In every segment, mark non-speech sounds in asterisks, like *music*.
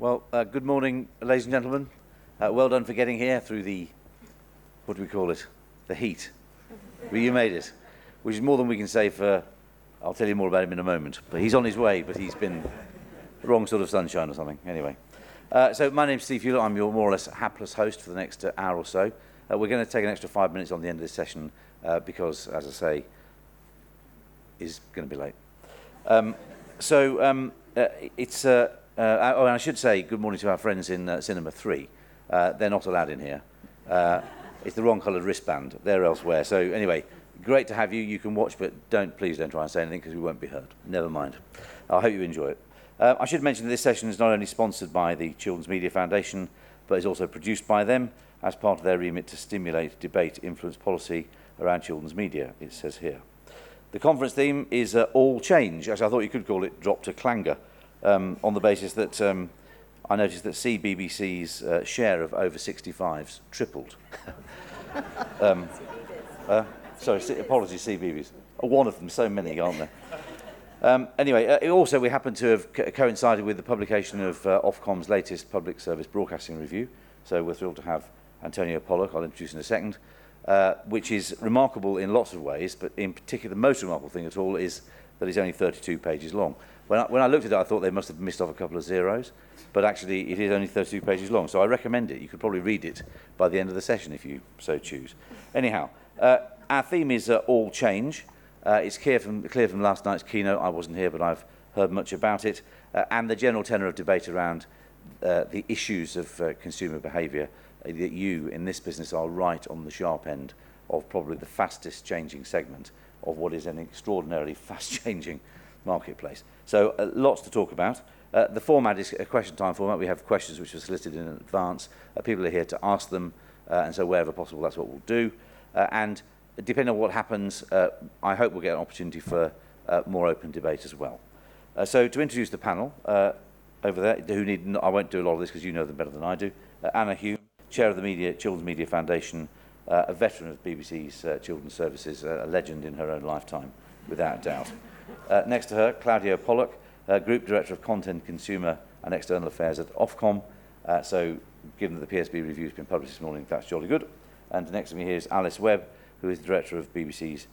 Well, uh, good morning, ladies and gentlemen. Uh, well done for getting here through the, what do we call it? The heat. But you made it, which is more than we can say for, I'll tell you more about him in a moment. But he's on his way, but he's been wrong sort of sunshine or something. Anyway. Uh, so my name's Steve Hewlett. I'm your more or less hapless host for the next uh, hour or so. Uh, we're going to take an extra five minutes on the end of this session uh, because, as I say, is going to be late. Um, so um, it's, Uh, oh, and I should say good morning to our friends in uh, Cinema 3. Uh, they're not allowed in here. Uh, it's the wrong coloured wristband. They're elsewhere. So anyway, great to have you. You can watch, but don't please don't try and say anything because we won't be heard. Never mind. I hope you enjoy it. Uh, I should mention that this session is not only sponsored by the Children's Media Foundation, but is also produced by them as part of their remit to stimulate debate, influence policy around children's media, it says here. The conference theme is uh, All Change, as I thought you could call it Drop to Clangor, um, on the basis that um, I noticed that CBBC's uh, share of over 65s tripled. *laughs* um, uh, sorry, apologies, CBBC. Oh, one of them, so many, aren't there? Um, anyway, uh, also we happen to have co coincided with the publication of uh, Ofcom's latest public service broadcasting review. So we're thrilled to have Antonio Pollock, I'll introduce in a second, uh, which is remarkable in lots of ways, but in particular the most remarkable thing at all is that it's only 32 pages long. When I, when I looked at it, I thought they must have missed off a couple of zeros, but actually it is only 32 pages long, so I recommend it. You could probably read it by the end of the session if you so choose. Anyhow, uh, our theme is uh, all change. Uh, it's clear from, clear from last night's keynote, I wasn't here, but I've heard much about it, uh, and the general tenor of debate around uh, the issues of uh, consumer behaviour uh, that you in this business are right on the sharp end of probably the fastest changing segment of what is an extraordinarily *laughs* fast changing marketplace. So uh, lots to talk about. Uh, the format is a question time format. We have questions which are solicited in advance. Uh, people are here to ask them, uh, and so wherever possible, that's what we'll do. Uh, and depending on what happens, uh, I hope we'll get an opportunity for uh, more open debate as well. Uh, so to introduce the panel uh, over there, who need, I won't do a lot of this because you know them better than I do. Uh, Anna Hume, Chair of the Media, Children's Media Foundation, uh, a veteran of BBC's uh, Children's Services, uh, a legend in her own lifetime, without doubt. Uh, next to her, Claudio Pollock, uh, Group Director of Content, Consumer and External Affairs at Ofcom. Uh, so, given that the PSB review has been published this morning, that's jolly good. And next to me here is Alice Webb, who is the Director of BBC's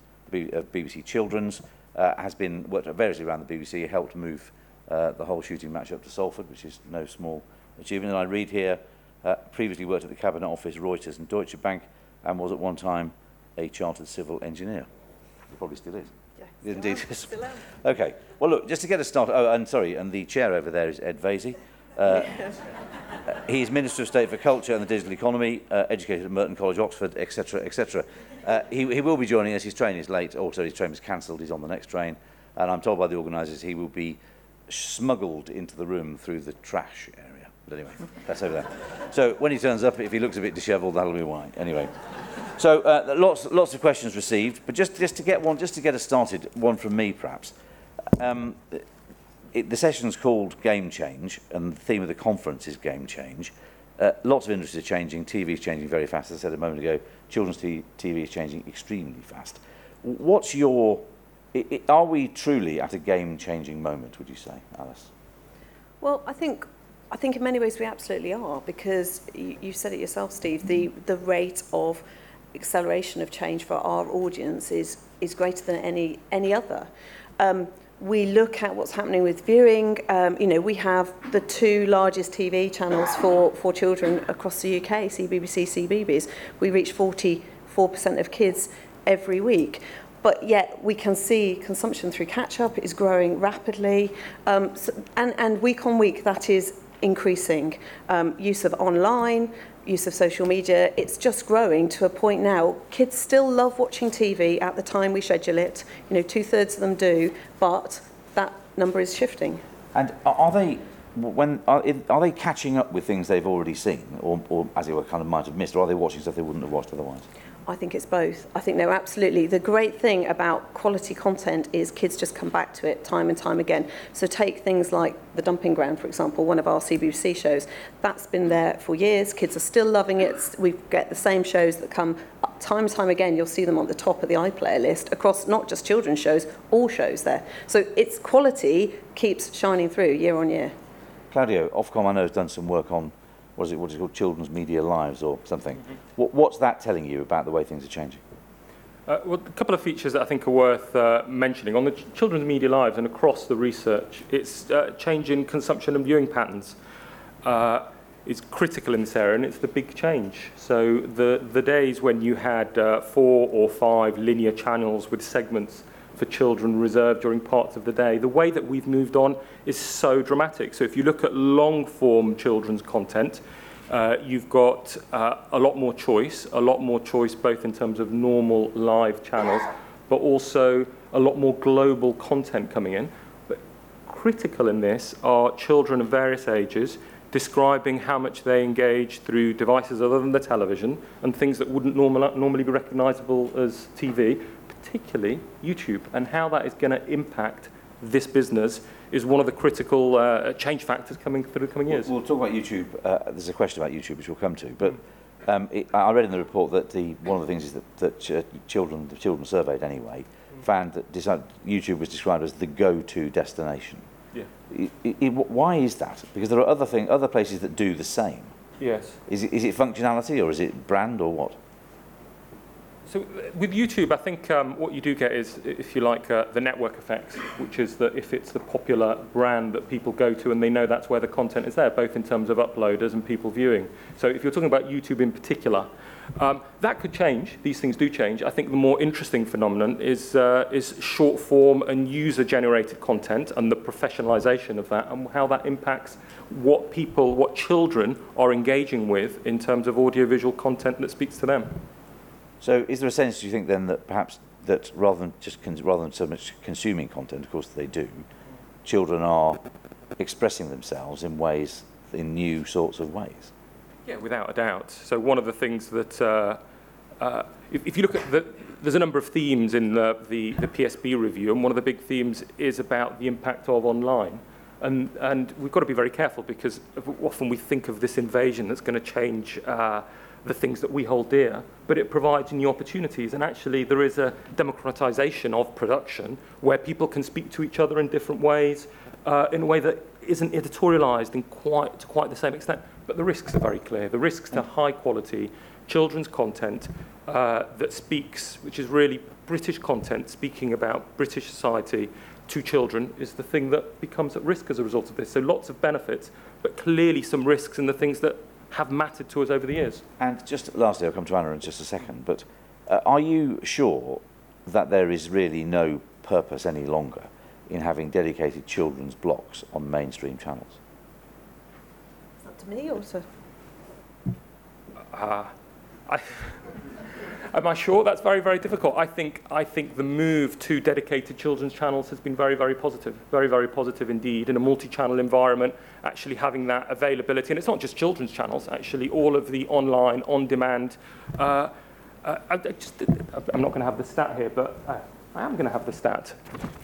of BBC Children's, uh, has been worked variously around the BBC, helped move uh, the whole shooting match up to Salford, which is no small achievement. And I read here, uh, previously worked at the Cabinet Office, Reuters and Deutsche Bank, and was at one time a chartered civil engineer. He probably still is. You didn't still am. Okay. Well, look, just to get us started. Oh, and sorry, and the chair over there is Ed Vasey. Uh, *laughs* he's Minister of State for Culture and the Digital Economy, uh, educated at Merton College, Oxford, etc., etc. Uh, he, he will be joining us. His train is late. Also, his train was cancelled. He's on the next train. And I'm told by the organisers he will be smuggled into the room through the trash But anyway, that's over there. So when he turns up, if he looks a bit dishevelled, that'll be why. Anyway, so uh, lots lots of questions received, but just just to get one, just to get us started, one from me perhaps. Um, it, the session's called Game Change, and the theme of the conference is Game Change. Uh, lots of industries are changing. TV is changing very fast. As I said a moment ago, children's TV is changing extremely fast. What's your It, it, are we truly at a game changing moment, would you say, Alice? Well, I think I think in many ways we absolutely are because you, you said it yourself, Steve. The the rate of acceleration of change for our audience is is greater than any any other. Um, we look at what's happening with viewing. Um, you know, we have the two largest TV channels for, for children across the UK, CBBC, CBeebies. We reach 44% of kids every week. But yet we can see consumption through catch-up is growing rapidly. Um, so, and, and week on week, that is increasing. Um, use of online, use of social media, it's just growing to a point now. Kids still love watching TV at the time we schedule it. You know, two thirds of them do, but that number is shifting. And are they when are, are they catching up with things they've already seen, or, or as it were, kind of might have missed, or are they watching stuff they wouldn't have watched otherwise? I think it's both. I think no, absolutely. The great thing about quality content is kids just come back to it time and time again. So take things like The Dumping Ground, for example, one of our CBBC shows. That's been there for years. Kids are still loving it. We get the same shows that come time and time again. You'll see them on the top of the iPlayer list across not just children's shows, all shows there. So its quality keeps shining through year on year. Claudio, Ofcom I know has done some work on what is it, what is it called, Children's Media Lives or something. Mm -hmm. What, what's that telling you about the way things are changing? Uh, well, a couple of features that I think are worth uh, mentioning. On the ch children's media lives and across the research, it's uh, changing consumption and viewing patterns uh, is critical in this area, and it's the big change. So the, the days when you had uh, four or five linear channels with segments for children reserved during parts of the day. The way that we've moved on is so dramatic. So if you look at long form children's content, uh, you've got uh, a lot more choice, a lot more choice both in terms of normal live channels, but also a lot more global content coming in. But critical in this are children of various ages describing how much they engage through devices other than the television and things that wouldn't normal, normally be recognizable as TV, particularly YouTube, and how that is going to impact this business is one of the critical uh, change factors coming through the coming years. We'll, we'll talk about YouTube. Uh, there's a question about YouTube which we'll come to, but um, it, I read in the report that the one of the things is that, that ch- children, the children surveyed anyway, found that YouTube was described as the go-to destination. Yeah. I, I, I- why is that? Because there are other thing, other places that do the same. Yes. Is it, is it functionality or is it brand or what? So uh, with YouTube, I think um, what you do get is, if you like, uh, the network effects, which is that if it's the popular brand that people go to and they know that's where the content is there, both in terms of uploaders and people viewing. So if you're talking about YouTube in particular, um, that could change. These things do change. I think the more interesting phenomenon is, uh, is short form and user generated content and the professionalization of that and how that impacts what people, what children are engaging with in terms of audiovisual content that speaks to them. So is there a sense, do you think then, that perhaps that rather than just rather than so much consuming content, of course they do, children are expressing themselves in ways, in new sorts of ways? Yeah, without a doubt. So one of the things that, uh, uh, if, if you look at the, there's a number of themes in the, the, the PSB review, and one of the big themes is about the impact of online. And, and we've got to be very careful because often we think of this invasion that's going to change uh, the things that we hold dear, but it provides new opportunities. And actually, there is a democratization of production where people can speak to each other in different ways, uh, in a way that isn't editorialized in quite, to quite the same extent. But the risks are very clear. The risks to high quality children's content uh, that speaks, which is really British content speaking about British society to children, is the thing that becomes at risk as a result of this. So lots of benefits, but clearly some risks in the things that have mattered to us over the years. And just lastly, I'll come to Anna in just a second, but uh, are you sure that there is really no purpose any longer in having dedicated children's blocks on mainstream channels? Is that to me or to... Uh, I, am I sure? That's very, very difficult. I think, I think the move to dedicated children's channels has been very, very positive. Very, very positive indeed. In a multi-channel environment, actually having that availability. And it's not just children's channels, actually, all of the online, on-demand. Uh, uh, I, I just, I'm not going to have the stat here, but uh, I am going to have the stat.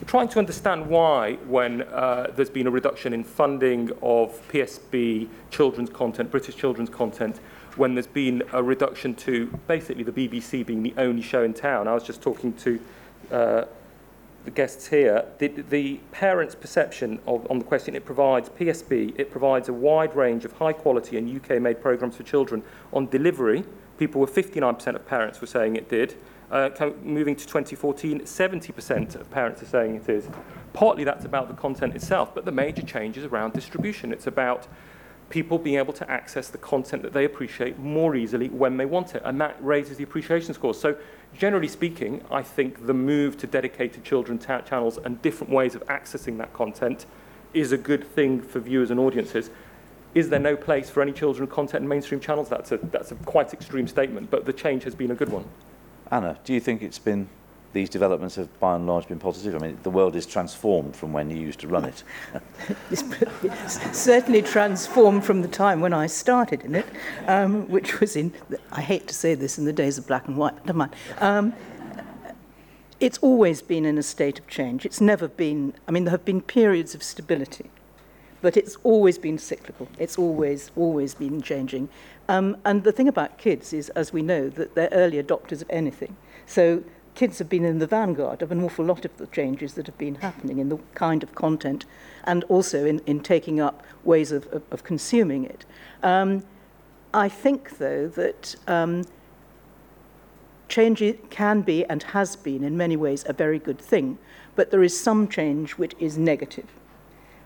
Trying to understand why, when uh, there's been a reduction in funding of PSB children's content, British children's content, when there's been a reduction to basically the BBC being the only show in town. I was just talking to uh, the guests here. The, the parents' perception of, on the question it provides, PSB, it provides a wide range of high quality and UK made programs for children. On delivery, people were 59% of parents were saying it did. Uh, moving to 2014, 70% of parents are saying it is. Partly that's about the content itself, but the major change is around distribution. It's about people being able to access the content that they appreciate more easily when they want it, and that raises the appreciation scores. So, generally speaking, I think the move to dedicated children ta- channels and different ways of accessing that content is a good thing for viewers and audiences. Is there no place for any children content in mainstream channels? That's a, that's a quite extreme statement, but the change has been a good one. Anna, do you think it's been these developments have by and large been positive? I mean, the world is transformed from when you used to run it. *laughs* It's certainly transformed from the time when I started in it, um, which was in, I hate to say this, in the days of black and white, never mind. Um, it's always been in a state of change. It's never been, I mean, there have been periods of stability, but it's always been cyclical. It's always, always been changing. Um, and the thing about kids is, as we know, that they're early adopters of anything. So kids have been in the vanguard of an awful lot of the changes that have been happening in the kind of content and also in, in taking up ways of, of, of consuming it. Um, I think, though, that um, change can be and has been in many ways a very good thing, but there is some change which is negative.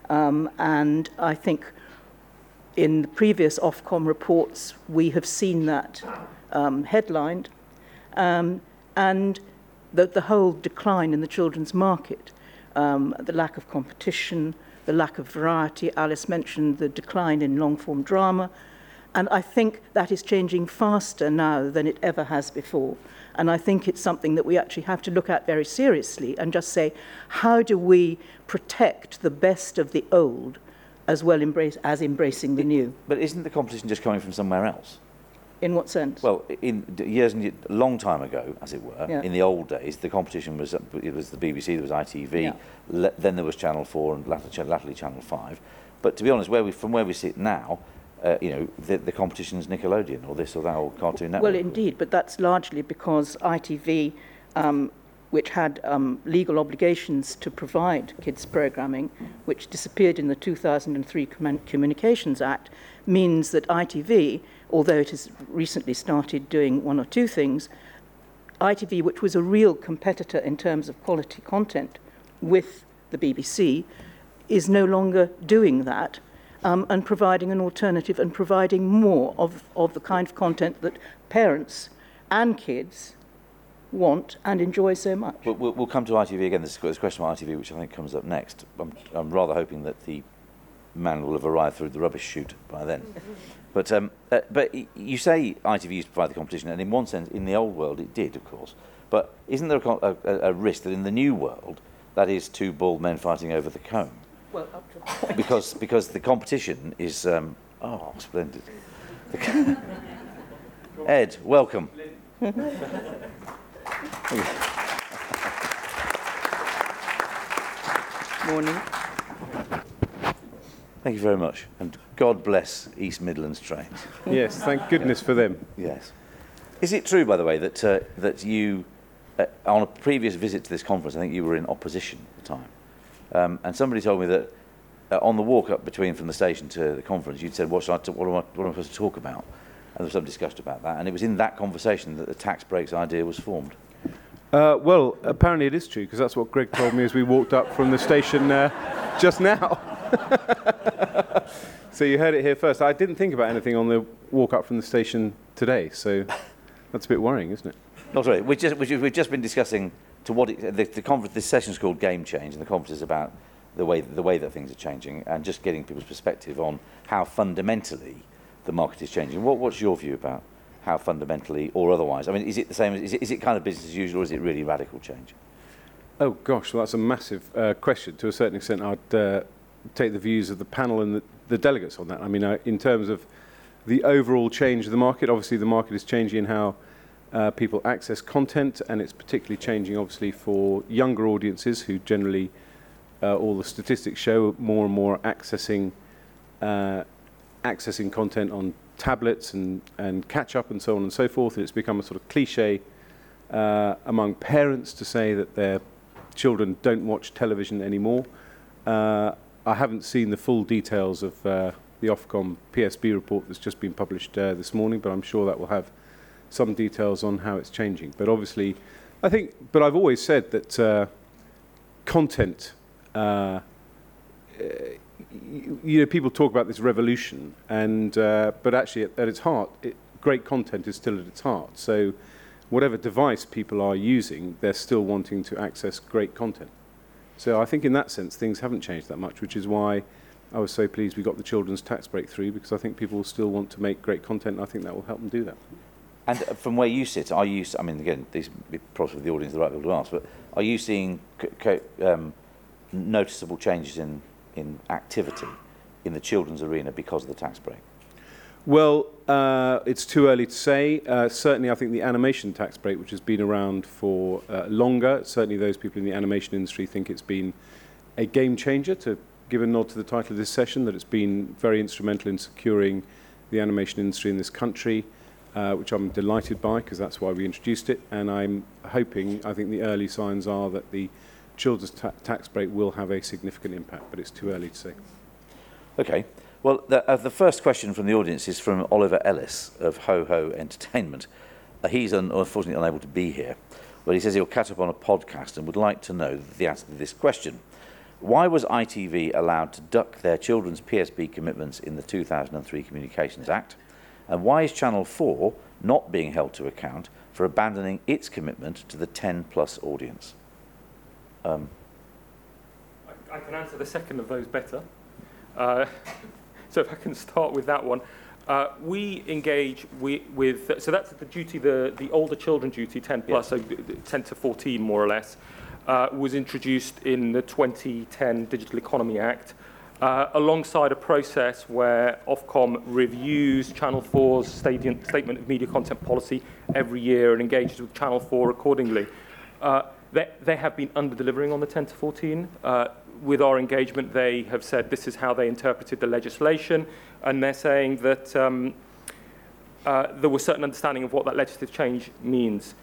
Um, and I think in the previous Ofcom reports, we have seen that um, headlined. Um, and the, the whole decline in the children's market, um, the lack of competition, the lack of variety. Alice mentioned the decline in long form drama. And I think that is changing faster now than it ever has before. And I think it's something that we actually have to look at very seriously and just say, how do we protect the best of the old as well embrace, as embracing the new? But isn't the competition just coming from somewhere else? In what sense? Well, in years and ye- a long time ago, as it were, Yeah. in the old days, the competition was uh, it was the BBC, there was ITV, Yeah. le- then there was Channel Four and latter, latterly Channel Five. But to be honest, where we from where we sit now, uh, you know, the, the competition's Nickelodeon or this or that or Cartoon Network. Well, indeed, but that's largely because ITV, um, which had um, legal obligations to provide kids programming, which disappeared in the 2003 Commun- Communications Act, means that ITV, although it has recently started doing one or two things, ITV, which was a real competitor in terms of quality content with the BBC, is no longer doing that um, and providing an alternative and providing more of, of the kind of content that parents and kids want and enjoy so much. We'll, we'll, we'll come to ITV again. There's there's a question about ITV, which I think comes up next. I'm, I'm rather hoping that the man will have arrived through the rubbish chute by then. *laughs* But, um, uh, but you say ITV used to provide the competition, and in one sense, in the old world, it did, of course. But isn't there a, a, a- a risk that in the new world, that is two bald men fighting over the comb? Well, up to a *laughs* point. Because, because the competition is, um, oh, splendid. *laughs* Ed, welcome. *laughs* Morning. Thank you very much. And God bless East Midlands trains. Yes, thank goodness for them. Yes. Is it true, by the way, that uh, that you, uh, on a previous visit to this conference, I think you were in opposition at the time, um, and somebody told me that uh, on the walk up between from the station to the conference, you'd said, "What should I t- what, am I, what am I supposed to talk about?" And there was some discussion about that, and it was in that conversation that the tax breaks idea was formed. Uh, well, apparently it is true because that's what Greg told me as we walked up from the station uh, just now. *laughs* *laughs* so you heard it here first. I didn't think about anything on the walk up from the station today, so that's a bit worrying, isn't it? Not sorry, we just, we, we've just been discussing to what it, the, the conference. This session is called Game Change, and the conference is about the way the way that things are changing, and just getting people's perspective on how fundamentally the market is changing. What, what's your view about how fundamentally or otherwise? I mean, is it the same? As is it, is it kind of business as usual, or is it really radical change? Oh gosh, well that's a massive uh, question. To a certain extent, I'd uh, take the views of the panel and the, the delegates on that. I mean, uh, in terms of the overall change of the market, obviously the market is changing in how uh, people access content, and it's particularly changing, obviously, for younger audiences who generally, uh, all the statistics show, more and more accessing uh, accessing content on tablets and, and catch up and so on and so forth. And it's become a sort of cliche uh, among parents to say that their children don't watch television anymore. Uh, I haven't seen the full details of uh, the Ofcom PSB report that's just been published uh, this morning, but I'm sure that will have some details on how it's changing. But obviously, I think, but I've always said that uh, content, uh, you, know, people talk about this revolution, and uh, but actually, at, at its heart, it, great content is still at its heart. So, whatever device people are using, they're still wanting to access great content. So I think in that sense, things haven't changed that much, which is why I was so pleased we got the children's tax break through because I think people still want to make great content and I think that will help them do that. And uh, from where you sit, are you, I mean, again, these probably the audience the right people to ask, but are you seeing um, noticeable changes in, in activity in the children's arena because of the tax break? Well, uh, it's too early to say. Uh, certainly, I think the animation tax break, which has been around for uh, longer, certainly those people in the animation industry think it's been a game changer. To give a nod to the title of this session, that it's been very instrumental in securing the animation industry in this country, uh, which I'm delighted by because that's why we introduced it. And I'm hoping, I think the early signs are that the children's ta tax break will have a significant impact, but it's too early to say. Okay. Well, the, uh, the first question from the audience is from Oliver Ellis of Ho Ho Entertainment. Uh, he's un- unfortunately unable to be here, but he says he'll catch up on a podcast and would like to know the answer to this question. Why was ITV allowed to duck their children's PSB commitments in the 2003 Communications Act? And why is Channel 4 not being held to account for abandoning its commitment to the 10 plus audience? Um, I, I can answer the second of those better. Uh, so if I can start with that one. Uh, we engage we, with, so that's the duty, the, the older children duty, 10 plus, so 10 to 14 more or less, uh, was introduced in the 2010 Digital Economy Act uh, alongside a process where Ofcom reviews Channel 4's statement, statement of media content policy every year and engages with Channel 4 accordingly. Uh, they, they have been under-delivering on the 10 to 14. with our engagement, they have said this is how they interpreted the legislation, and they're saying that um, uh, there was certain understanding of what that legislative change means.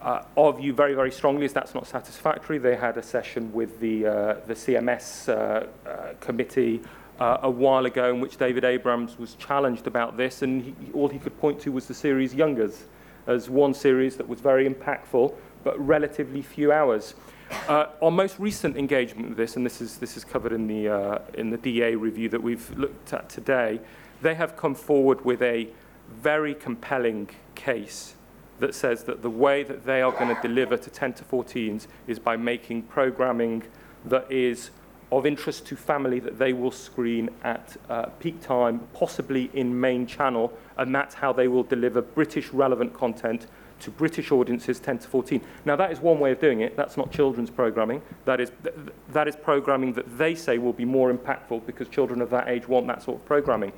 Uh, our view very, very strongly is that's not satisfactory. They had a session with the, uh, the CMS uh, uh, committee uh, a while ago in which David Abrams was challenged about this, and he, all he could point to was the series Youngers as one series that was very impactful, but relatively few hours. Uh, our most recent engagement with this, and this is, this is covered in the, uh, in the DA review that we've looked at today, they have come forward with a very compelling case that says that the way that they are going to deliver to 10 to 14s is by making programming that is of interest to family that they will screen at uh, peak time, possibly in main channel, and that's how they will deliver British relevant content to British audiences 10 to 14. Now, that is one way of doing it. That's not children's programming. That is, th- that is programming that they say will be more impactful because children of that age want that sort of programming.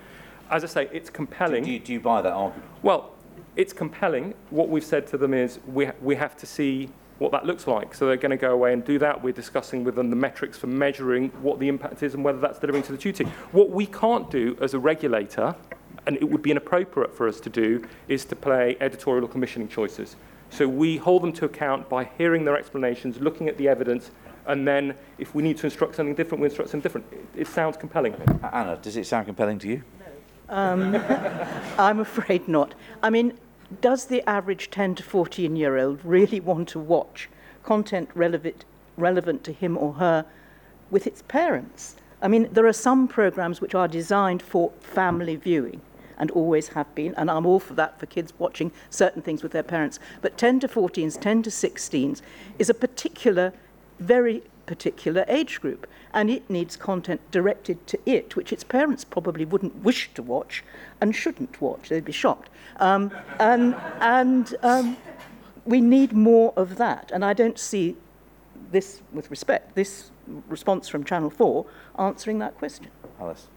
As I say, it's compelling. do, you, do you buy that argument? Well, it's compelling. What we've said to them is we, ha- we have to see what that looks like. So they're going to go away and do that. We're discussing with them the metrics for measuring what the impact is and whether that's delivering to the duty. What we can't do as a regulator, and it would be inappropriate for us to do, is to play editorial or commissioning choices. So we hold them to account by hearing their explanations, looking at the evidence, and then if we need to instruct something different, we instruct something different. It, it sounds compelling. Anna, does it sound compelling to you? Um, *laughs* I'm afraid not. I mean, does the average 10 to 14 year old really want to watch content relevant, relevant to him or her with its parents? I mean, there are some programs which are designed for family viewing and always have been, and I'm all for that for kids watching certain things with their parents. But 10 to 14s, 10 to 16s is a particular, very particular age group, and it needs content directed to it, which its parents probably wouldn't wish to watch and shouldn't watch. They'd be shocked. Um, and and um, we need more of that, and I don't see this, with respect, this response from Channel 4 answering that question. Alice?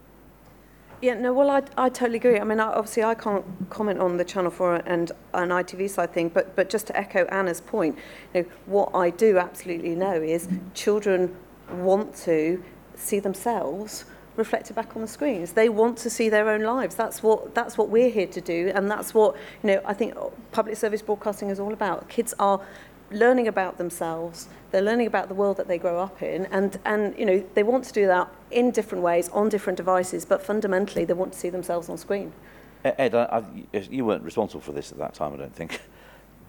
Yeah, no, well, I, I totally agree. I mean, I, obviously, I can't comment on the Channel 4 and, an ITV side thing, but, but just to echo Anna's point, you know, what I do absolutely know is children want to see themselves reflected back on the screens. They want to see their own lives. That's what that's what we're here to do, and that's what you know. I think public service broadcasting is all about. Kids are learning about themselves. They're learning about the world that they grow up in, and and you know they want to do that in different ways on different devices. But fundamentally, they want to see themselves on screen. Ed, I, I, you weren't responsible for this at that time, I don't think. *laughs*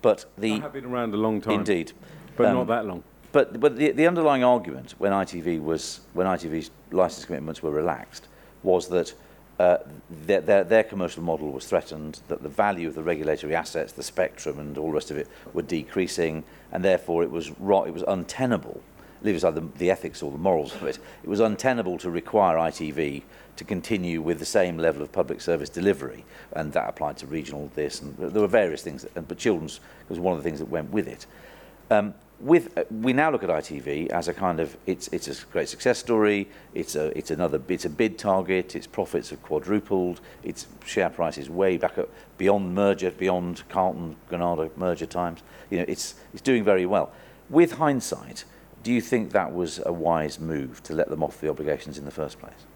But the I the have been around a long time, indeed, but Um, not that long. But but the, the underlying argument when ITV was when ITV's license commitments were relaxed was that uh, their, their, their commercial model was threatened, that the value of the regulatory assets, the spectrum and all the rest of it were decreasing, and therefore it was, it was untenable, leave aside the, the ethics or the morals of it, it was untenable to require ITV to continue with the same level of public service delivery, and that applied to regional this, and there were various things, and, but children's was one of the things that went with it. Um, with uh, we now look at ITV as a kind of it's it's a great success story. It's a it's another it's a bid target. Its profits have quadrupled. Its share price is way back up beyond merger, beyond Carlton Granada merger times. You know, it's it's doing very well. With hindsight, do you think that was a wise move to let them off the obligations in the first place?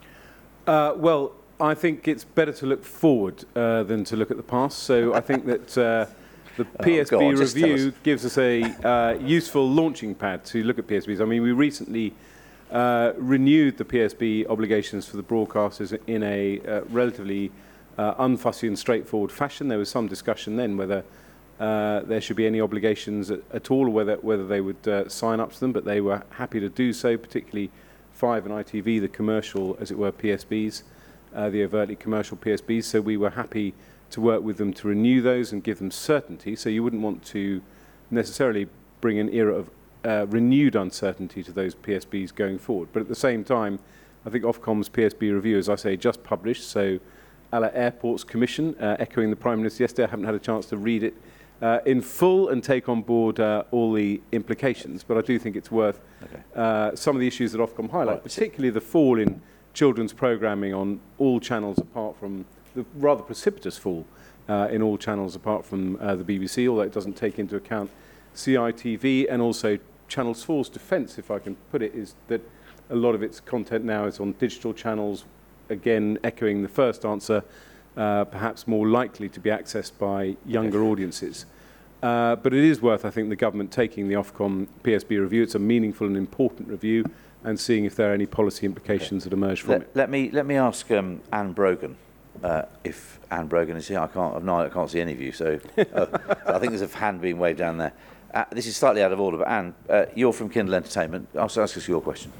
Uh, well, I think it's better to look forward uh, than to look at the past. So I think that. Uh, the Oh, PSB go on, just tell review gives us a uh, useful launching pad to look at PSBs. I mean, we recently uh, renewed the PSB obligations for the broadcasters in a uh, relatively uh, unfussy and straightforward fashion. There was some discussion then whether uh, there should be any obligations at, at all, or whether whether they would uh, sign up to them, but they were happy to do so, particularly Five and ITV, the commercial, as it were, PSBs, uh, the overtly commercial PSBs. So we were happy to work with them to renew those and give them certainty. So you wouldn't want to necessarily bring an era of uh, renewed uncertainty to those PSBs going forward. But at the same time, I think Ofcom's PSB review, as I say, just published. So, a la Airports Commission, uh, echoing the Prime Minister yesterday, I haven't had a chance to read it uh, in full and take on board uh, all the implications. But I do think it's worth Okay. uh, some of the issues that Ofcom highlight, Right. particularly the fall in children's programming on all channels apart from the rather precipitous fall uh, in all channels apart from uh, the BBC, although it doesn't take into account CITV and also Channel 4's defence, if I can put it, is that a lot of its content now is on digital channels, again echoing the first answer, uh, perhaps more likely to be accessed by younger audiences. Uh, but it is worth, I think, the government taking the Ofcom PSB review. It's a meaningful and important review, and seeing if there are any policy implications that emerge from it. Let, let me let me ask um, Anne Brogan uh, if Anne Brogan is here. I can't. I've no, I can't see any of you. So uh, I think there's a hand being waved down there. Uh, this is slightly out of order, but Anne, uh, you're from Kindle Entertainment. I'll ask us your question.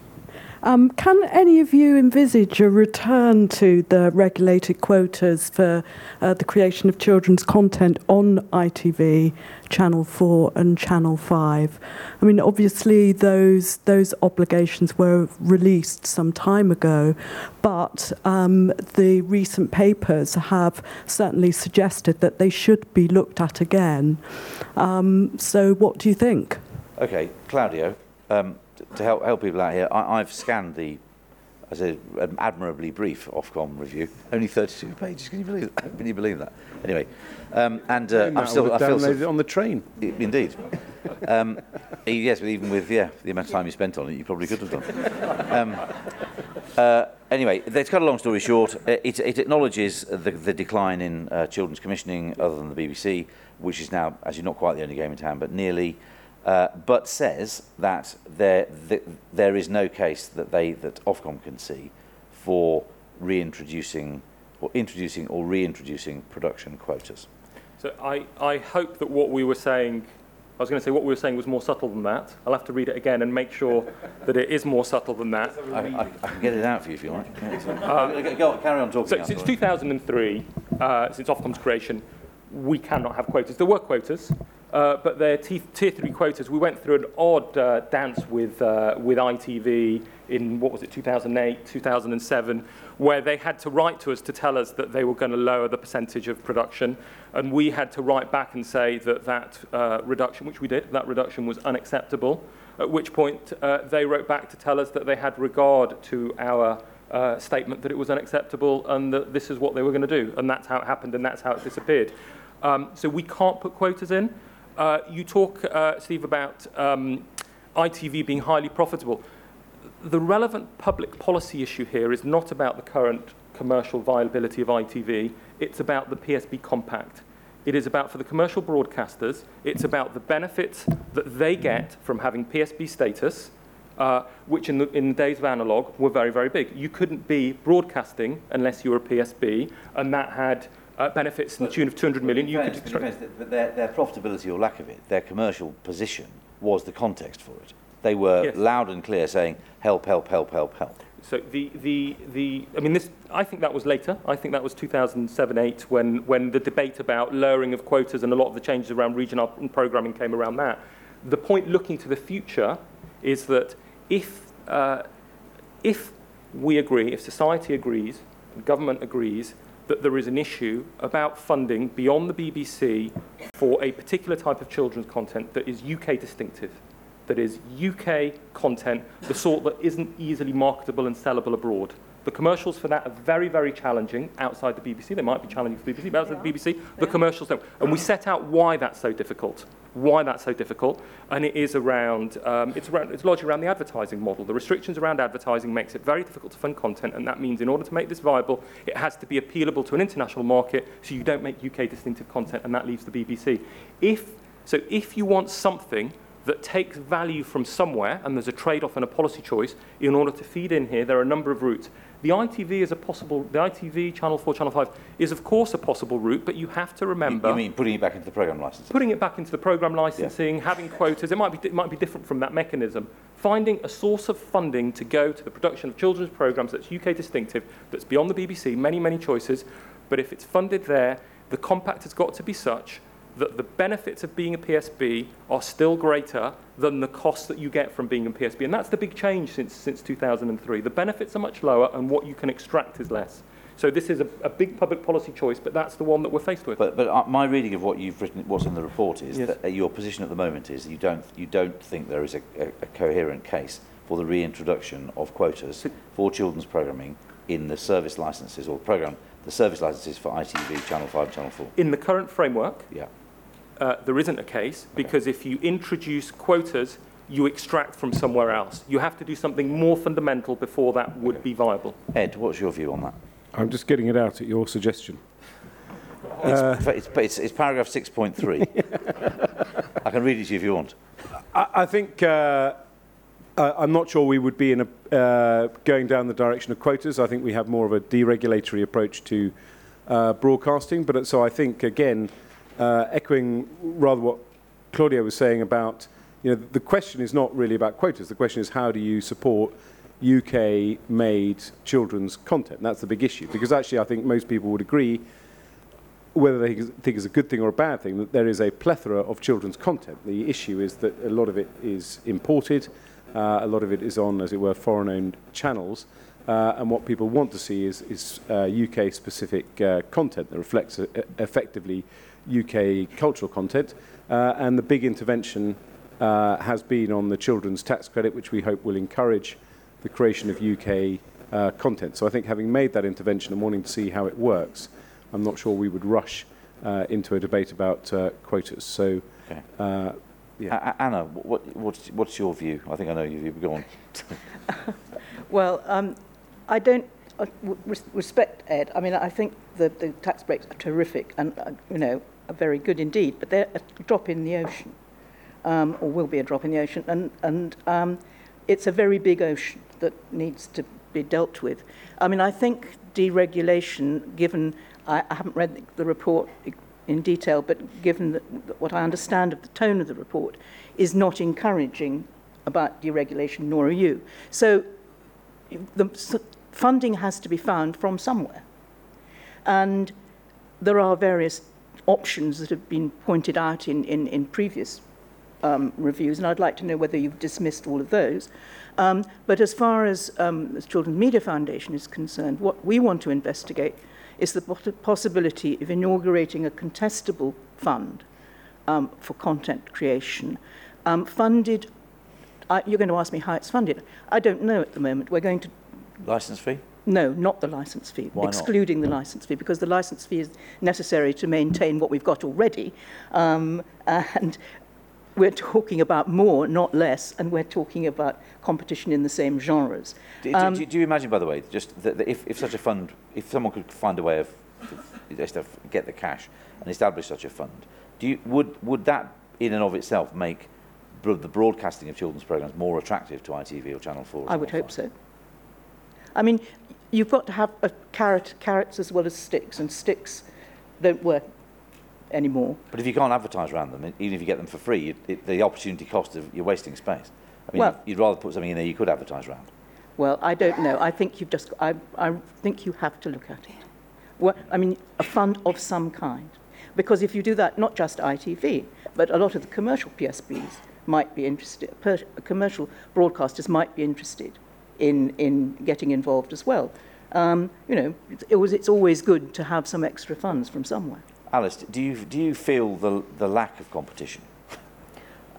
Um, can any of you envisage a return to the regulated quotas for uh, the creation of children's content on ITV, Channel 4 and Channel 5? I mean, obviously those those obligations were released some time ago, but um, the recent papers have certainly suggested that they should be looked at again. Um, so, what do you think? Okay, Claudio, um, to help help people out here, I, I've scanned the, as a an admirably brief Ofcom review. Only 32 pages. Can you believe? That? *laughs* Can you believe that? Anyway, um, and uh, I'm still. I feel downloaded so, it on the train. Indeed. Um, *laughs* yes, but even with yeah, the amount of time you spent on it, you probably could have done. Um, uh, anyway, to cut a long story short, uh, it, it acknowledges the, the decline in uh, children's commissioning, other than the BBC, which is now, as you're not quite the only game in town, but nearly. Uh, but says that there, th there is no case that they that Ofcom can see for reintroducing or introducing or reintroducing production quotas. So I, I hope that what we were saying, I was going to say what we were saying was more subtle than that. I'll have to read it again and make sure that it is more subtle than that. I, I, I can get it out for you if you like. Yeah, so- go, go on, carry on talking. So since 2003, uh, since Ofcom's creation, we cannot have quotas. There were quotas, uh, but they're tier, tier three quotas. We went through an odd uh, dance with, uh, with ITV in, what was it, 2008, 2007, where they had to write to us to tell us that they were going to lower the percentage of production. And we had to write back and say that that uh, reduction, which we did, that reduction was unacceptable, at which point uh, they wrote back to tell us that they had regard to our uh, statement that it was unacceptable and that this is what they were going to do. And that's how it happened and that's how it disappeared. Um, so we can't put quotas in. Uh, you talk, uh, Steve, about um, ITV being highly profitable. The relevant public policy issue here is not about the current commercial viability of ITV, it's about the PSB compact. It is about, for the commercial broadcasters, it's about the benefits that they get from having PSB status, uh, which in the, in the days of analog were very, very big. You couldn't be broadcasting unless you were a PSB, and that had uh, benefits in the tune of 200 million. You could extract. but their, their profitability or lack of it, their commercial position was the context for it. They were Yes. loud and clear saying, help, help, help, help, help. So the, the, the, I mean, this, I think that was later. I think that was 2007-8 when, when the debate about lowering of quotas and a lot of the changes around regional programming came around that. The point looking to the future is that if, uh, if we agree, if society agrees, government agrees, that there is an issue about funding beyond the BBC for a particular type of children's content that is UK distinctive, that is UK content, the sort that isn't easily marketable and sellable abroad. The commercials for that are very, very challenging outside the BBC. They might be challenging for the BBC, but outside the BBC, the commercials don't. And we set out why that's so difficult. why that's so difficult, and it is around, um, it's, around it's largely around the advertising model. The restrictions around advertising makes it very difficult to fund content, and that means in order to make this viable, it has to be appealable to an international market, so you don't make UK distinctive content, and that leaves the BBC. If, so if you want something that takes value from somewhere, and there's a trade-off and a policy choice, in order to feed in here, there are a number of routes. The ITV is a possible, the ITV, Channel 4, Channel 5, is of course a possible route, but you have to remember... you mean putting it back into the programme licence? putting it back into the program licensing, having quotas, it might, be, it might be different from that mechanism. Finding a source of funding to go to the production of children's programs that's UK distinctive, that's beyond the BBC, many, many choices, but if it's funded there, the compact has got to be such that the benefits of being a PSB are still greater than the cost that you get from being a PSB. And that's the big change since, since 2003. The benefits are much lower and what you can extract is less. So this is a, a big public policy choice, but that's the one that we're faced with. But, but uh, my reading of what you've written, what's in the report is Yes. that uh, your position at the moment is you don't, you don't think there is a, a, a coherent case for the reintroduction of quotas for children's programming in the service licences or program, the service licences for ITV, Channel 5, Channel 4. In the current framework, Yeah. Uh, there isn't a case because if you introduce quotas, you extract from somewhere else. You have to do something more fundamental before that would be viable. Ed, what's your view on that? I'm just getting it out at your suggestion. It's, it's, it's, it's paragraph 6.3. *laughs* I can read it to you if you want. I, I think uh, I, I'm not sure we would be in a, uh, going down the direction of quotas. I think we have more of a deregulatory approach to uh, broadcasting. But so I think again, uh, echoing rather what Claudio was saying about, you know, the question is not really about quotas. The question is how do you support UK-made children's content? That's the big issue. Because actually, I think most people would agree whether they think it's a good thing or a bad thing, that there is a plethora of children's content. The issue is that a lot of it is imported, uh, a lot of it is on, as it were, foreign-owned channels, uh, and what people want to see is, is uh, UK-specific uh, content that reflects uh, effectively UK cultural content. Uh, and the big intervention uh, has been on the children's tax credit, which we hope will encourage the creation of UK uh, content. So I think having made that intervention and wanting to see how it works, I'm not sure we would rush uh, into a debate about uh, quotas. So, Okay. uh, Yeah. A- A- Anna, what, what's, what's your view? I think I know your view, but go on. Well, um, I don't uh, w- respect Ed. I mean, I think the, the tax breaks are terrific and, uh, you know, are very good indeed, but they're a drop in the ocean, um, or will be a drop in the ocean, and, and um, it's a very big ocean that needs to be dealt with. I mean, I think deregulation, given, I, I haven't read the, the report in detail, but given that, what I understand of the tone of the report, is not encouraging about deregulation, nor are you. So the s- funding has to be found from somewhere. And there are various options that have been pointed out in, in, in previous um, reviews, and I'd like to know whether you've dismissed all of those. Um, but as far as um, the Children's Media Foundation is concerned, what we want to investigate is the possibility of inaugurating a contestable fund um, for content creation, um, funded. You're going to ask me how it's funded. I don't know at the moment. We're going to License fee? No, not the license fee, Why not? excluding the license fee, because the license fee is necessary to maintain what we've got already. Um, and we're talking about more, not less, and we're talking about competition in the same genres. Do, Um, do, do you imagine, by the way, just that, that if, if such a fund, if someone could find a way of just to get the cash and establish such a fund, do you, would, would that in and of itself make bro- the broadcasting of children's programs more attractive to ITV or Channel 4? or I would Channel hope 5? so. I mean, you've got to have carrot, carrots as well as sticks, and sticks don't work anymore. But if you can't advertise around them, even if you get them for free, it, it, the opportunity cost of you're wasting space. I mean, Well- you'd rather put something in there you could advertise around. Well, I don't know. I think you've just. I, I think you have to look at it. Well, I mean, a fund of some kind, because if you do that, not just ITV, but a lot of the commercial PSBs might be interested. Commercial broadcasters might be interested in in getting involved as well. Um, you know, it, it was. It's always good to have some extra funds from somewhere. Alice, do you, do you feel the, the lack of competition?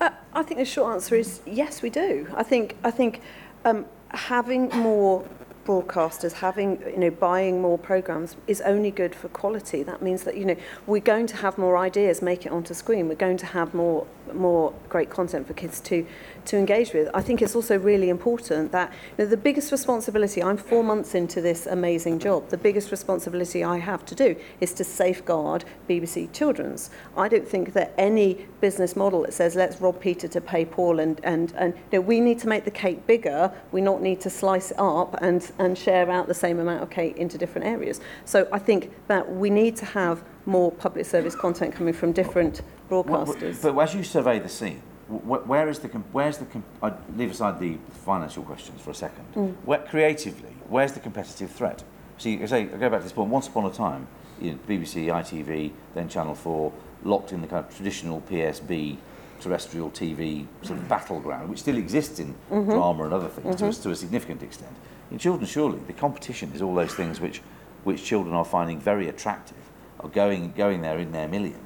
Uh, I think the short answer is yes, we do. I think I think um, having more broadcasters, having you know buying more programs is only good for quality. That means that you know we're going to have more ideas make it onto screen. We're going to have more more great content for kids to to engage with. I think it's also really important that you know, the biggest responsibility, I'm four months into this amazing job, the biggest responsibility I have to do is to safeguard BBC Children's. I don't think that any business model that says let's rob Peter to pay Paul and, and, and you know, we need to make the cake bigger, we not need to slice it up and, and share out the same amount of cake into different areas. So I think that we need to have more public service content coming from different broadcasters. But as you survey the scene, where is the where's the I leave aside the financial questions for a second. Mm. Where, creatively, where's the competitive threat? See, I say I go back to this point. Once upon a time, you know, BBC, ITV, then Channel Four, locked in the kind of traditional PSB terrestrial TV sort of battleground, which still exists in Mm-hmm. drama and other things to, a, to a significant extent. In children, surely the competition is all those things which, which children are finding very attractive, are going going there in their millions.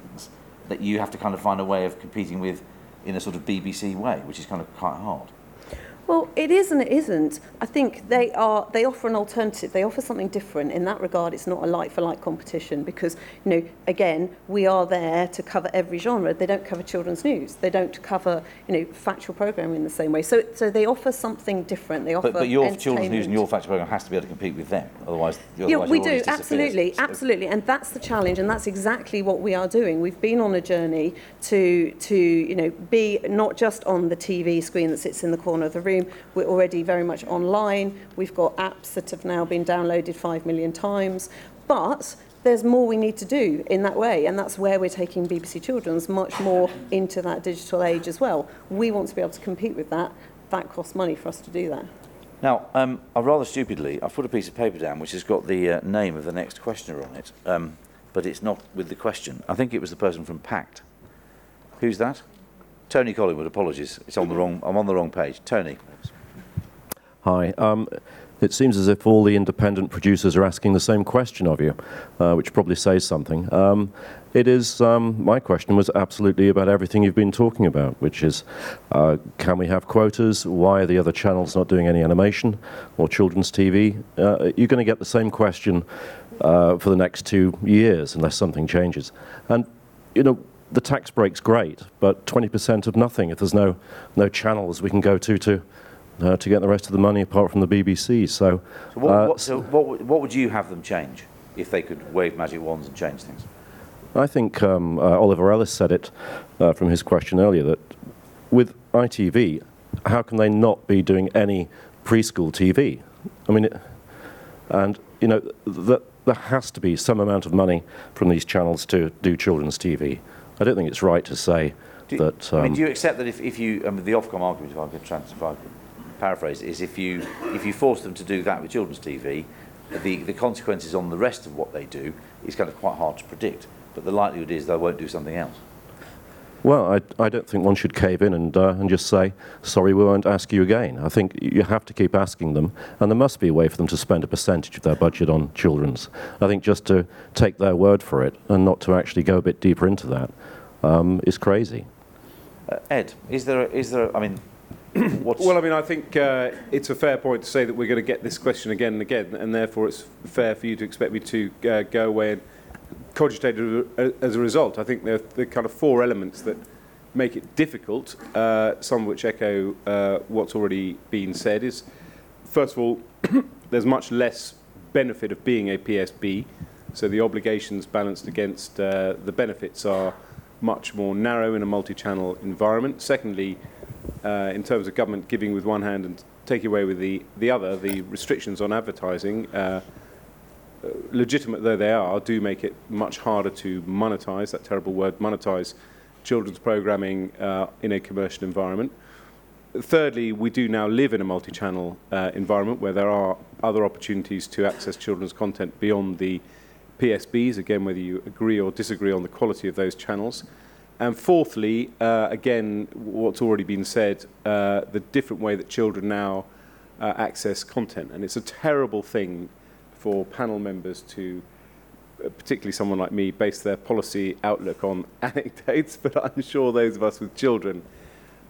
That you have to kind of find a way of competing with in a sort of BBC way, which is kind of quite hard. Well, it is and it isn't. I think they are. They offer an alternative. They offer something different. In that regard, it's not a like for like competition because you know, again, we are there to cover every genre. They don't cover children's news. They don't cover you know factual programming in the same way. So, so they offer something different. They offer. But, but your children's news and your factual program has to be able to compete with them, otherwise, Yeah, otherwise we do, absolutely, So- absolutely. And that's the challenge, and that's exactly what we are doing. We've been on a journey to, to you know, be not just on the TV screen that sits in the corner of the room, we're already very much online. We've got apps that have now been downloaded five million times. But there's more we need to do in that way, and that's where we're taking BBC Children's much more into that digital age as well. We want to be able to compete with that. That costs money for us to do that. Now, um, I rather stupidly, I've put a piece of paper down which has got the uh, name of the next questioner on it, um, but it's not with the question. I think it was the person from PACT. Who's that? Tony Collingwood. Apologies, it's on the wrong. I'm on the wrong page. Tony. Hi. Um, it seems as if all the independent producers are asking the same question of you, uh, which probably says something. Um, it is, um, my question was absolutely about everything you've been talking about, which is uh, can we have quotas? Why are the other channels not doing any animation or children's TV? Uh, you're going to get the same question uh, for the next two years unless something changes. And, you know, the tax break's great, but 20% of nothing if there's no, no channels we can go to to uh, to get the rest of the money apart from the BBC. So, So what, uh, what, so what, would- what would you have them change if they could wave magic wands and change things? I think um, uh, Oliver Ellis said it uh, from his question earlier that with ITV, how can they not be doing any preschool TV? I mean, it, and you know, th- there has to be some amount of money from these channels to do children's TV. I don't think it's right to say Do, that. I mean, um, do you accept that if, if you, um, the Ofcom argument, if I could, trans, if I could paraphrase, it, is if you, if you force them to do that with children's TV, the, the consequences on the rest of what they do is kind of quite hard to predict. But the likelihood is they won't do something else. Well, I, I don't think one should cave in and, uh, and just say, sorry, we won't ask you again. I think you have to keep asking them, and there must be a way for them to spend a percentage of their budget on children's. I think just to take their word for it and not to actually go a bit deeper into that um, is crazy. Uh, Ed, is there, is there, I mean, *clears throat* what's... Well, I mean, I think uh, it's a fair point to say that we're going to get this question again and again, and therefore it's fair for you to expect me to uh, go away and cogitate as a result. I think there are the kind of four elements that make it difficult, uh, some of which echo uh, what's already been said, is first of all, *clears throat* there's much less benefit of being a PSB, so the obligations balanced against uh, the benefits are much more narrow in a multi-channel environment. Secondly, uh, in terms of government giving with one hand and taking away with the, the other, the restrictions on advertising, uh, uh, legitimate though they are, do make it much harder to monetize, that terrible word, monetize children's programming uh, in a commercial environment. Thirdly, we do now live in a multi-channel uh, environment where there are other opportunities to access children's content beyond the PSBs, again, whether you agree or disagree on the quality of those channels. And fourthly, uh, again, what's already been said, uh, the different way that children now uh, access content. And it's a terrible thing for panel members to, uh, particularly someone like me, base their policy outlook on *laughs* anecdotes, but I'm sure those of us with children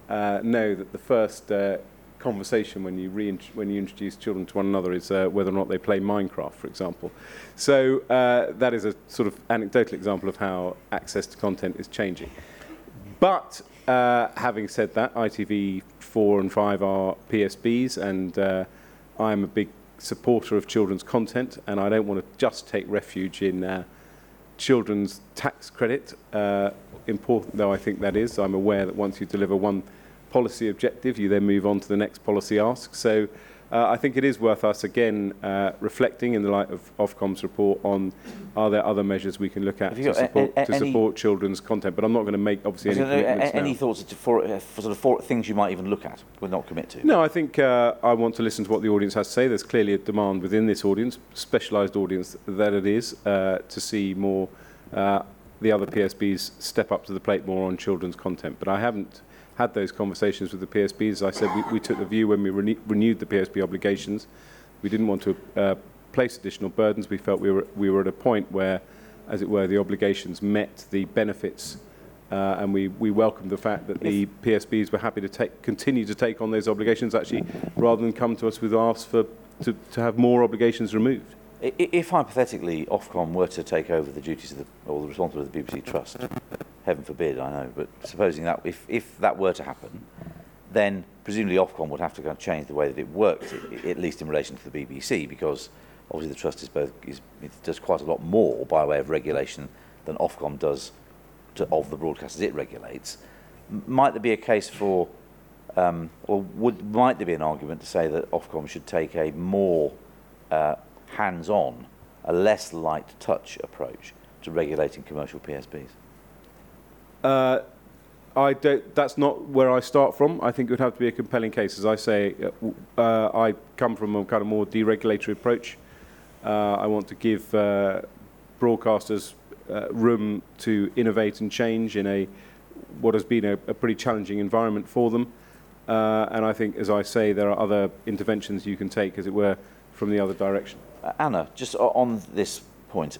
uh, know that the first uh, conversation when you, when you introduce children to one another is uh, whether or not they play Minecraft, for example. So uh, that is a sort of anecdotal example of how access to content is changing. But uh, having said that, ITV4 and 5 are PSBs, and uh, I'm a big supporter of children's content, and I don't want to just take refuge in uh, children's tax credit, uh, important though I think that is. I'm aware that once you deliver one policy objective, you then move on to the next policy ask. So uh, I think it is worth us again uh, reflecting in the light of Ofcom's report on are there other measures we can look at to got a- support, a- to support children's content. But I'm not going to make obviously any commitments a- any now. thoughts for, uh, for sort of for things you might even look at, but not commit to? No, I think uh, I want to listen to what the audience has to say. There's clearly a demand within this audience, specialised audience that it is, uh, to see more the other PSBs step up to the plate more on children's content. But I haven't had those conversations with the PSBs. As I said, we, we took the view when we rene- renewed the PSB obligations. We didn't want to uh, place additional burdens. We felt we were, we were at a point where, as it were, the obligations met the benefits uh, and we, we welcomed the fact that the PSBs were happy to take, continue to take on those obligations, actually, rather than come to us with asks for, to, to have more obligations removed. If hypothetically Ofcom were to take over the duties of the, or the responsibility of the BBC Trust, heaven forbid, I know, but supposing that, if, if that were to happen, then presumably Ofcom would have to go and change the way that it i- at least in relation to the BBC, because obviously the Trust is both, is, does quite a lot more by way of regulation than Ofcom does to, of the broadcasters it regulates. Might there be a case for, um, or would, might there be an argument to say that Ofcom should take a more uh, hands-on, a less light touch approach to regulating commercial PSBs? Uh, I don't, that's not where I start from. I think it would have to be a compelling case. As I say, uh, uh, I come from a kind of more deregulatory approach. Uh, I want to give uh, broadcasters uh, room to innovate and change in a what has been a, a pretty challenging environment for them. Uh, and I think, as I say, there are other interventions you can take, as it were, from the other direction. Uh, Anna, just on this point,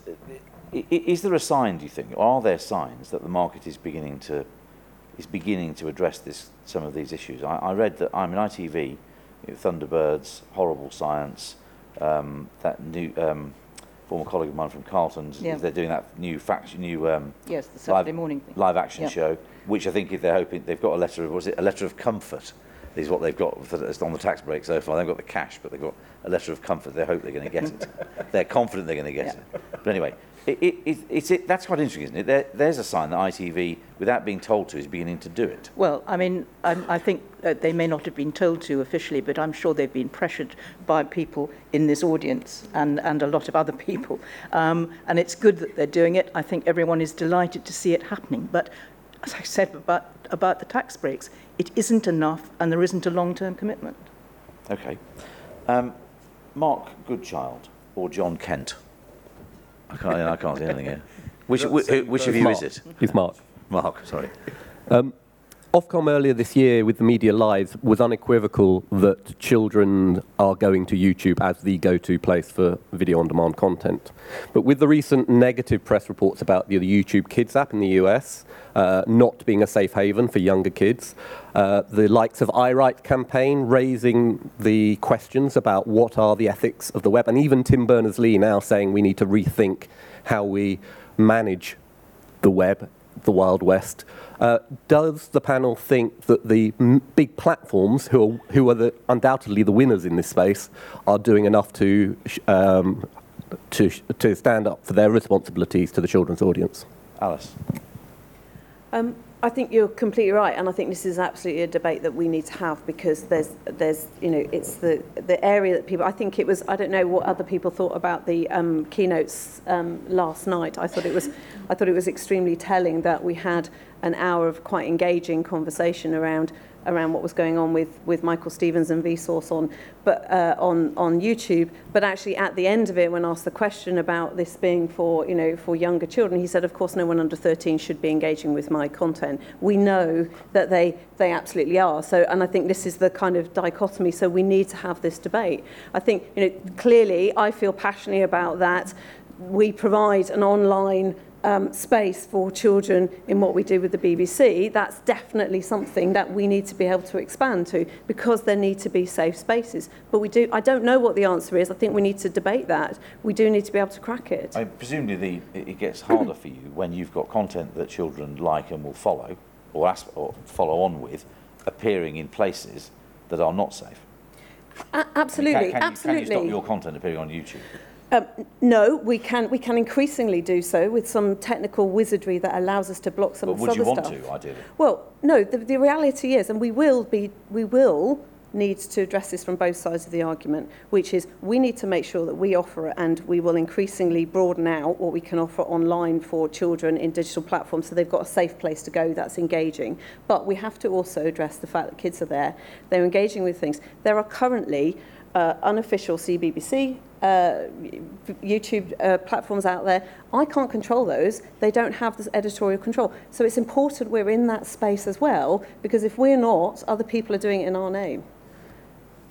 is there a sign, do you think, are there signs that the market is beginning to is beginning to address this some of these issues? I, I read that I'm in ITV, Thunderbirds, Horrible Science, um, that new um, former colleague of mine from Carlton's, Yeah. they're doing that new fact, new um, Yes, the Saturday live, morning thing. live action Yeah. show, which I think if they're hoping they've got a letter of was it a letter of comfort is what they've got it's on the tax break so far. They've got the cash, but they've got a letter of comfort. They hope they're going to get it. *laughs* they're confident they're going to get it. But anyway, it, it, it, it's it, that's quite interesting, isn't it? There, there's a sign that ITV, without being told to, is beginning to do it. Well, I mean, I, I think uh, they may not have been told to officially, but I'm sure they've been pressured by people in this audience and, and a lot of other *laughs* people. Um, and it's good that they're doing it. I think everyone is delighted to see it happening. But as I said about, about the tax breaks, it isn't enough and there isn't a long-term commitment. Okay. Um, Mark Goodchild or John Kent? I can't, I can't see anything here. Which, which, which of you is it? It's Mark. Mark, sorry. Um, Ofcom earlier this year with the Media Live was unequivocal that children are going to YouTube as the go-to place for video on demand content. But with the recent negative press reports about the YouTube Kids app in the US uh, not being a safe haven for younger kids, uh, the likes of iRights campaign raising the questions about what are the ethics of the web, and even Tim Berners-Lee now saying we need to rethink how we manage the web, the Wild West. Uh, does the panel think that the m- big platforms, who are, who are the, undoubtedly the winners in this space, are doing enough to, sh- um, to, sh- to stand up for their responsibilities to the children's audience? Alice. Um, I think you're completely right, and I think this is absolutely a debate that we need to have because there's, there's, you know, it's the the area that people. I think it was. I don't know what other people thought about the um, keynotes um, last night. I thought it was, I thought it was extremely telling that we had an hour of quite engaging conversation around around what was going on with, with Michael Stevens and Vsauce on, but, uh, on, on YouTube. But actually at the end of it, when asked the question about this being for, you know, for younger children, he said, of course, no one under 13 should be engaging with my content. We know that they, they absolutely are. So, and I think this is the kind of dichotomy. So we need to have this debate. I think, you know, clearly I feel passionately about that. We provide an online um, space for children in what we do with the BBC, that's definitely something that we need to be able to expand to because there need to be safe spaces. But we do, I don't know what the answer is. I think we need to debate that. We do need to be able to crack it. I, presumably, the, it gets harder for you when you've got content that children like and will follow, or, as, or follow on with appearing in places that are not safe? A- I mean, absolutely, can, can You, absolutely. can you stop your content appearing on YouTube? Um, no, we can we can increasingly do so with some technical wizardry that allows us to block some but of this other stuff. Would you want stuff. to, ideally? Well, no. The, the reality is, and we will be we will needs to address this from both sides of the argument, which is we need to make sure that we offer it and we will increasingly broaden out what we can offer online for children in digital platforms so they've got a safe place to go that's engaging. But we have to also address the fact that kids are there, they're engaging with things. There are currently uh, unofficial CBBC uh, YouTube uh, platforms out there. I can't control those. They don't have this editorial control. So it's important we're in that space as well, because if we're not, other people are doing it in our name.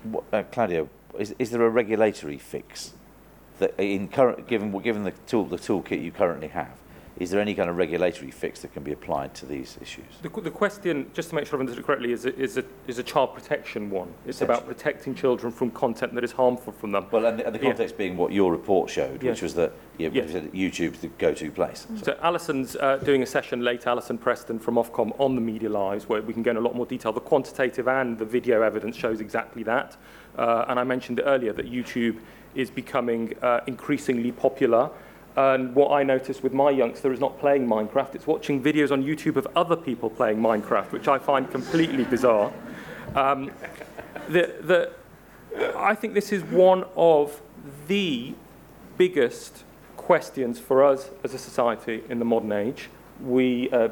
What, uh, Claudio, is, is there a regulatory fix that in current, given, given the, tool, the toolkit you currently have, is there any kind of regulatory fix that can be applied to these issues? The, the question, just to make sure I've understood it correctly, is a, is, a, is a child protection one. It's about protecting children from content that is harmful from them. Well, and the, and the Yeah. context being what your report showed, Yeah. which was that Yeah. YouTube's the go-to place. So Alison's uh, doing a session later, Alison Preston from Ofcom, on the media lives, where we can go in a lot more detail. The quantitative and the video evidence shows exactly that. Uh, and I mentioned earlier that YouTube is becoming uh, increasingly popular. And what I notice with my youngster is not playing Minecraft, it's watching videos on YouTube of other people playing Minecraft, which I find completely bizarre. Um, the, the, I think this is one of the biggest questions for us as a society in the modern age. We, uh,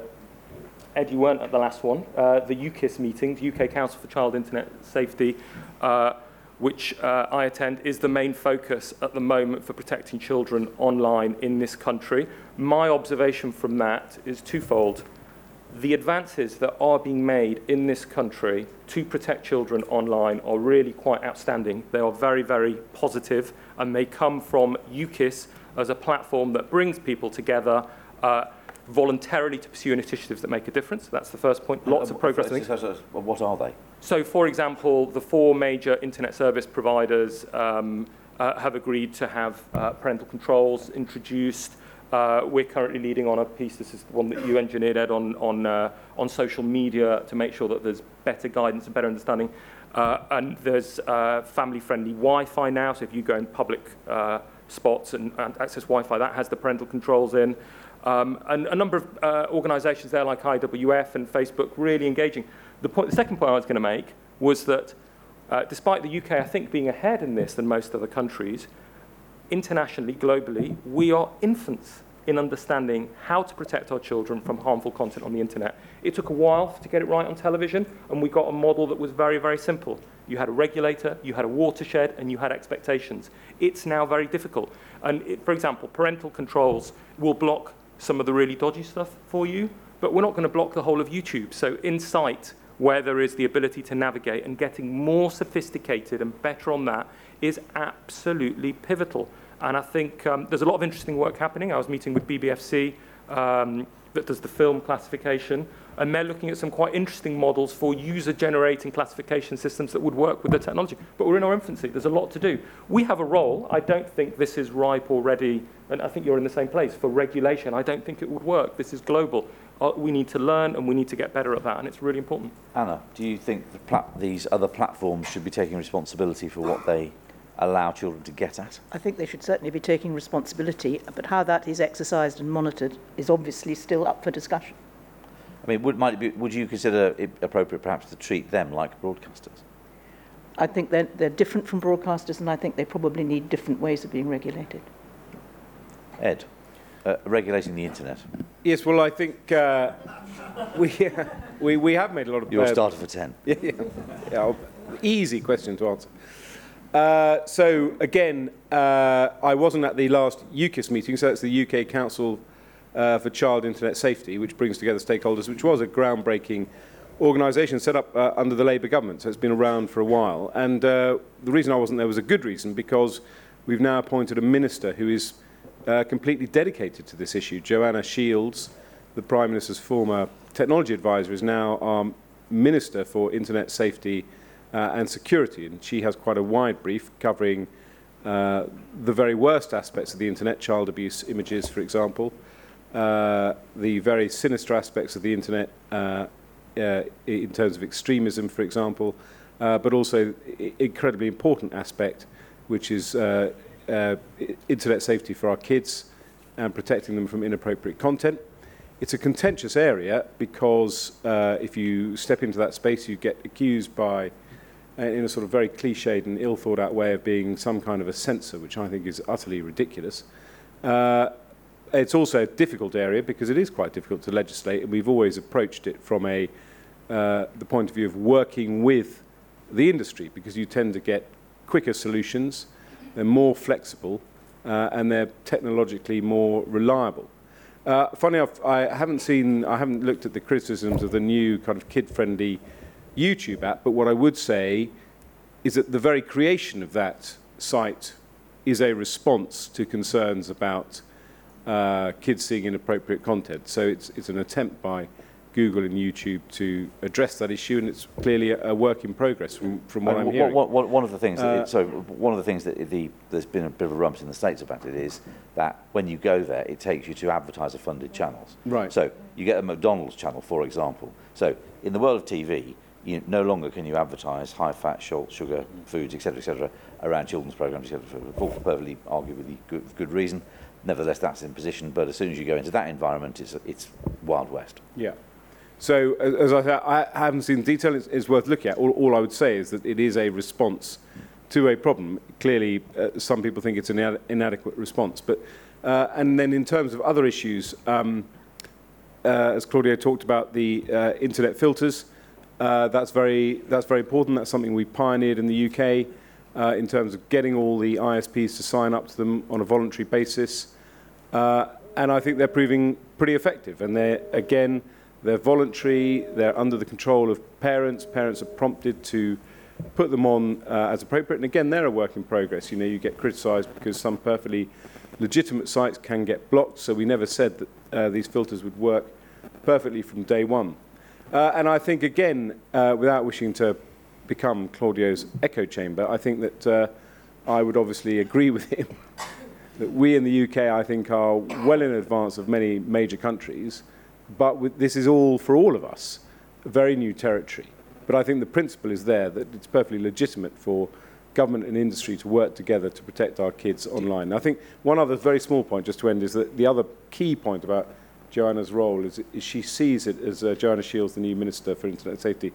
Ed, you weren't at the last one, uh, the UKCCIS meeting, the UK Council for Child Internet Safety, uh, which uh, I attend, is the main focus at the moment for protecting children online in this country. My observation from that is twofold. The advances that are being made in this country to protect children online are really quite outstanding. They are very, very positive, and they come from UKIS as a platform that brings people together. Uh, voluntarily to pursue initiatives that make a difference. That's the first point. Lots Uh, of progress. so- so- so- What are they? So, for example, the four major internet service providers um, uh, have agreed to have uh, parental controls introduced. Uh, we're currently leading on a piece, this is the one that you engineered, Ed, on, on, uh, on social media to make sure that there's better guidance and better understanding. Uh, and there's uh, family-friendly Wi-Fi now, so if you go in public uh, spots and, and access Wi-Fi, that has the parental controls in. Um, and a number of uh, organisations there like IWF and Facebook really engaging. The, point, the second point I was going to make was that uh, despite the UK, I think, being ahead in this than most other countries, internationally, globally, we are infants in understanding how to protect our children from harmful content on the internet. It took a while to get it right on television, and we got a model that was very, very simple. You had a regulator, you had a watershed, and you had expectations. It's now very difficult. And it, for example, parental controls will block some of the really dodgy stuff for you, but we're not going to block the whole of YouTube. So insight where there is the ability to navigate and getting more sophisticated and better on that is absolutely pivotal. And I think um, there's a lot of interesting work happening. I was meeting with BBFC um, that does the film classification. And they're looking at some quite interesting models for user-generating classification systems that would work with the technology. But we're in our infancy. There's a lot to do. We have a role. I don't think this is ripe already, and I think you're in the same place for regulation. I don't think it would work. This is global. Uh, we need to learn, and we need to get better at that, and it's really important. Anna, do you think the plat- these other platforms should be taking responsibility for what they allow children to get at? I think they should certainly be taking responsibility, but how that is exercised and monitored is obviously still up for discussion. I mean, would, might it be, would you consider it appropriate perhaps to treat them like broadcasters? I think they're, they're different from broadcasters, and I think they probably need different ways of being regulated. Ed, uh, regulating the internet. Yes, well, I think uh, *laughs* we, we, we have made a lot of... You're uh, started for 10. yeah, *laughs* yeah. yeah easy question to answer. Uh, so, again, uh, I wasn't at the last UKCCIS meeting, so that's the UK Council uh, for Child Internet Safety, which brings together stakeholders, which was a groundbreaking organisation set up uh, under the Labour government, so it's been around for a while. And uh, the reason I wasn't there was a good reason, because we've now appointed a minister who is uh, completely dedicated to this issue. Joanna Shields, the Prime Minister's former technology advisor, is now our Minister for Internet Safety uh, and Security, and she has quite a wide brief covering uh, the very worst aspects of the internet, child abuse images, for example, uh, the very sinister aspects of the internet uh, uh, in terms of extremism, for example, uh, but also incredibly important aspect, which is uh, uh, internet safety for our kids and protecting them from inappropriate content. It's a contentious area because uh, if you step into that space, you get accused by, uh, in a sort of very cliched and ill thought out way, of being some kind of a censor, which I think is utterly ridiculous. Uh, it's also a difficult area because it is quite difficult to legislate, and we've always approached it from a uh, the point of view of working with the industry because you tend to get quicker solutions, they're more flexible, uh, and they're technologically more reliable. Uh, funny enough, I haven't seen, I haven't looked at the criticisms of the new kind of kid-friendly YouTube app, but what I would say is that the very creation of that site is a response to concerns about uh, kids seeing inappropriate content. So it's, it's an attempt by Google and YouTube to address that issue, and it's clearly a, a work in progress from, from what and I'm what, hearing. What, what, one of the things, uh, it, so one of the things that the, there's been a bit of a rumpus in the states about it is that when you go there, it takes you to advertiser-funded channels. Right. So you get a McDonald's channel, for example. So in the world of TV, you no longer can you advertise high-fat, salt, sugar foods, etc., etc., around children's programs, etc., for perfectly arguably good, good reason. Nevertheless, that's in position. But as soon as you go into that environment, it's it's wild west. Yeah. So, as I said, I haven't seen the detail. It's, it's worth looking at. All, all I would say is that it is a response to a problem. Clearly, uh, some people think it's an ina- inadequate response. But, uh, and then in terms of other issues, um, uh, as Claudio talked about the uh, internet filters, uh, that's very that's very important. That's something we pioneered in the UK uh, in terms of getting all the ISPs to sign up to them on a voluntary basis. Uh, and I think they're proving pretty effective. And they're, again, they're voluntary, they're under the control of parents. Parents are prompted to put them on uh, as appropriate. And again, they're a work in progress. You know, you get criticised because some perfectly legitimate sites can get blocked. So we never said that uh, these filters would work perfectly from day one. Uh, and I think, again, uh, without wishing to become Claudio's echo chamber, I think that uh, I would obviously agree with him *laughs* that we in the UK, I think, are well in advance of many major countries, but with, this is all, for all of us, very new territory. But I think the principle is there that it's perfectly legitimate for government and industry to work together to protect our kids online. I think one other very small point, just to end, is that the other key point about Joanna's role is, is she sees it as uh, Joanna Shields, the new Minister for Internet Safety,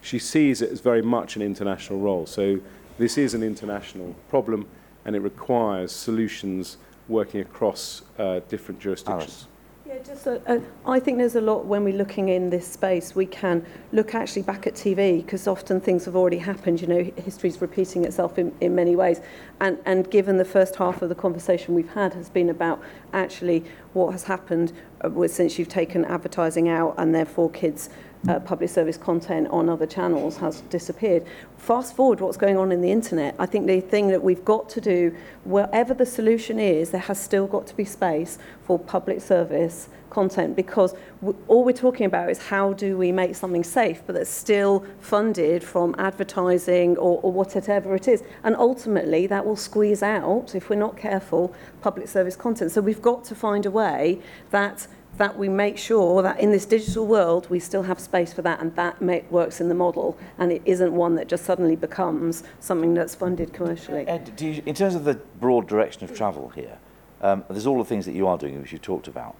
she sees it as very much an international role. So this is an international problem and it requires solutions working across uh, different jurisdictions. Alice. Yeah, just a, a, I think there's a lot when we're looking in this space, we can look actually back at TV because often things have already happened. You know, history's repeating itself in, in many ways. And, and given the first half of the conversation we've had has been about actually what has happened uh, since you've taken advertising out and therefore kids' uh, public service content on other channels has disappeared. Fast forward what's going on in the internet. I think the thing that we've got to do, wherever the solution is, there has still got to be space for public service content because w- all we're talking about is how do we make something safe but that's still funded from advertising or, or whatever it is. And ultimately, that will squeeze out, if we're not careful, public service content. So we've got to find a way that that we make sure that in this digital world we still have space for that and that make, works in the model and it isn't one that just suddenly becomes something that's funded commercially. Ed, do you, in terms of the broad direction of travel here, um, there's all the things that you are doing, which you've talked about.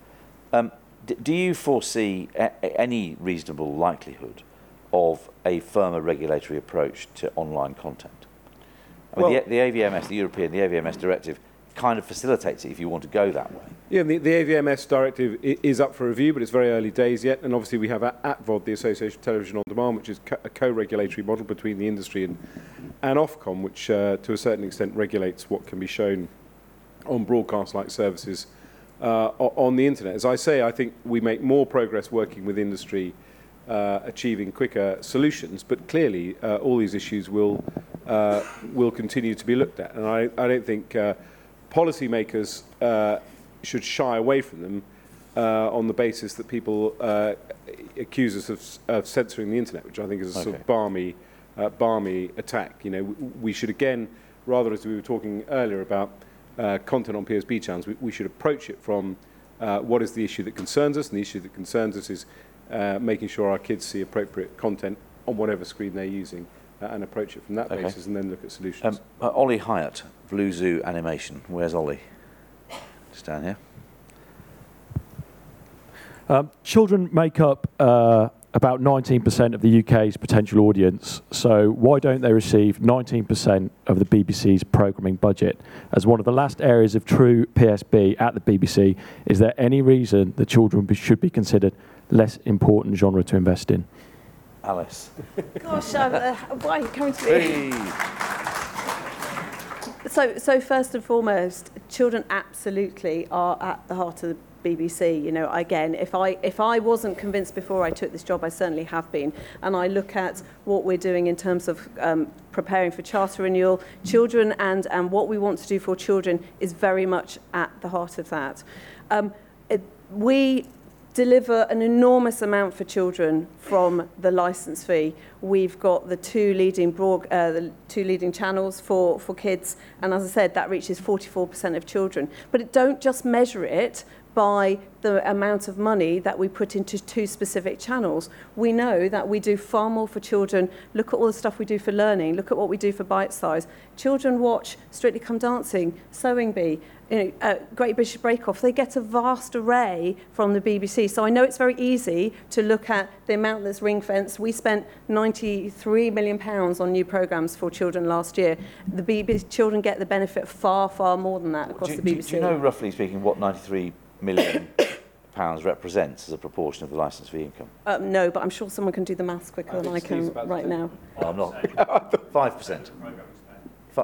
Um, d- do you foresee a- a- any reasonable likelihood of a firmer regulatory approach to online content? I mean, Well- the, the AVMS, the European, the AVMS directive, kind of facilitates it if you want to go that way. Yeah, the, the AVMS directive is up for review, but it's very early days yet. And obviously, we have ATVOD, the Association of Television on Demand, which is co- a co-regulatory model between the industry and, and Ofcom, which uh, to a certain extent regulates what can be shown on broadcast-like services uh, on the internet. As I say, I think we make more progress working with industry, uh, achieving quicker solutions. But clearly, uh, all these issues will uh, will continue to be looked at, and I, I don't think uh, policymakers uh, should shy away from them uh, on the basis that people uh, accuse us of, of censoring the internet, which I think is a okay. sort of balmy, uh, balmy attack. You know, we, we should again, rather as we were talking earlier about uh, content on PSB channels, we, we should approach it from uh, what is the issue that concerns us, and the issue that concerns us is uh, making sure our kids see appropriate content on whatever screen they're using uh, and approach it from that Okay. basis and then look at solutions. Um, uh, Oli Hyatt, Blue Zoo Animation. Where's Oli? Just down here. Um, children make up uh, about 19% of the UK's potential audience, so why don't they receive 19% of the BBC's programming budget? As one of the last areas of true PSB at the BBC, is there any reason that children should be considered less important genre to invest in? Alice. Gosh, um, uh, why are you coming to me? Hey. So, so first and foremost, children absolutely are at the heart of the BBC. You know, again, if I if I wasn't convinced before I took this job, I certainly have been. And I look at what we're doing in terms of um, preparing for charter renewal, children, and and what we want to do for children is very much at the heart of that. Um, it, we deliver an enormous amount for children from the license fee. We've got the two leading broad, uh, the two leading channels for for kids, and as I said, that reaches 44% of children. But it don't just measure it by the amount of money that we put into two specific channels. We know that we do far more for children. Look at all the stuff we do for learning. Look at what we do for Bitesize. Children watch Strictly Come Dancing, Sewing Bee, you know, uh, Great British Bake Off. They get a vast array from the BBC. So I know it's very easy to look at the amount that's ring fenced. We spent 93 million pounds on new programmes for children last year. The BBC children get the benefit far, far more than that across do, the do- BBC. do you know, roughly speaking, what 93 million pounds represents as a proportion of the licence fee income? Uh, no, but I'm sure someone can do the maths quicker than I can right now. Oh, I'm not. *laughs* *laughs* Five percent.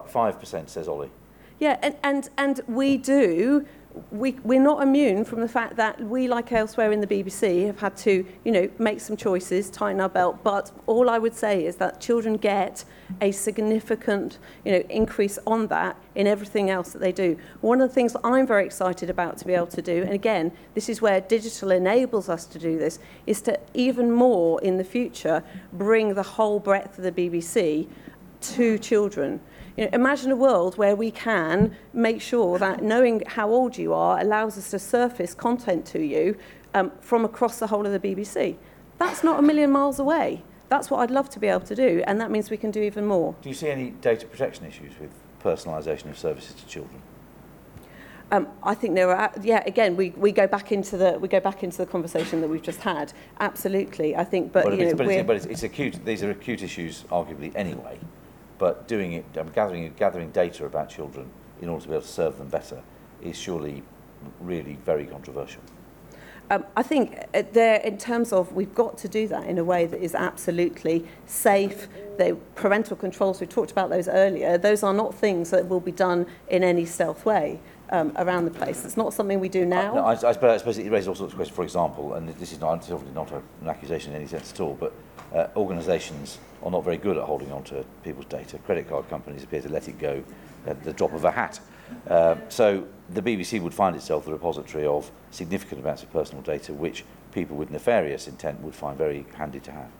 Five percent says Ollie. Yeah, and, and, and we do we, we're not immune from the fact that we, like elsewhere in the BBC, have had to, you know, make some choices, tighten our belt. But all I would say is that children get a significant, you know, increase on that in everything else that they do. One of the things I'm very excited about to be able to do, and again, this is where digital enables us to do this, is to even more in the future bring the whole breadth of the BBC to children. You know, imagine a world where we can make sure that knowing how old you are allows us to surface content to you um, from across the whole of the BBC. That's not a million miles away. That's what I'd love to be able to do, and that means we can do even more. Do you see any data protection issues with personalisation of services to children? Um, I think there are, yeah. Again, we, we go back into the we go back into the conversation that we've just had. Absolutely, I think. But, But, you it's, know, but, it's, but it's, it's acute. These are acute issues, arguably anyway. But doing it, um, gathering, gathering data about children in order to be able to serve them better is surely really very controversial. Um, I think uh, there, in terms of we've got to do that in a way that is absolutely safe. The parental controls, we talked about those earlier, those are not things that will be done in any stealth way. Um, around the place. It's not something we do uh, now. Uh, no, I, I, suppose, I suppose it raises all sorts of questions. For example, and this is not, not a, an accusation in any sense at all, but uh, organisations are not very good at holding on to people's data. Credit card companies appear to let it go at the drop of a hat. Uh, so the BBC would find itself the repository of significant amounts of personal data, which people with nefarious intent would find very handy to have.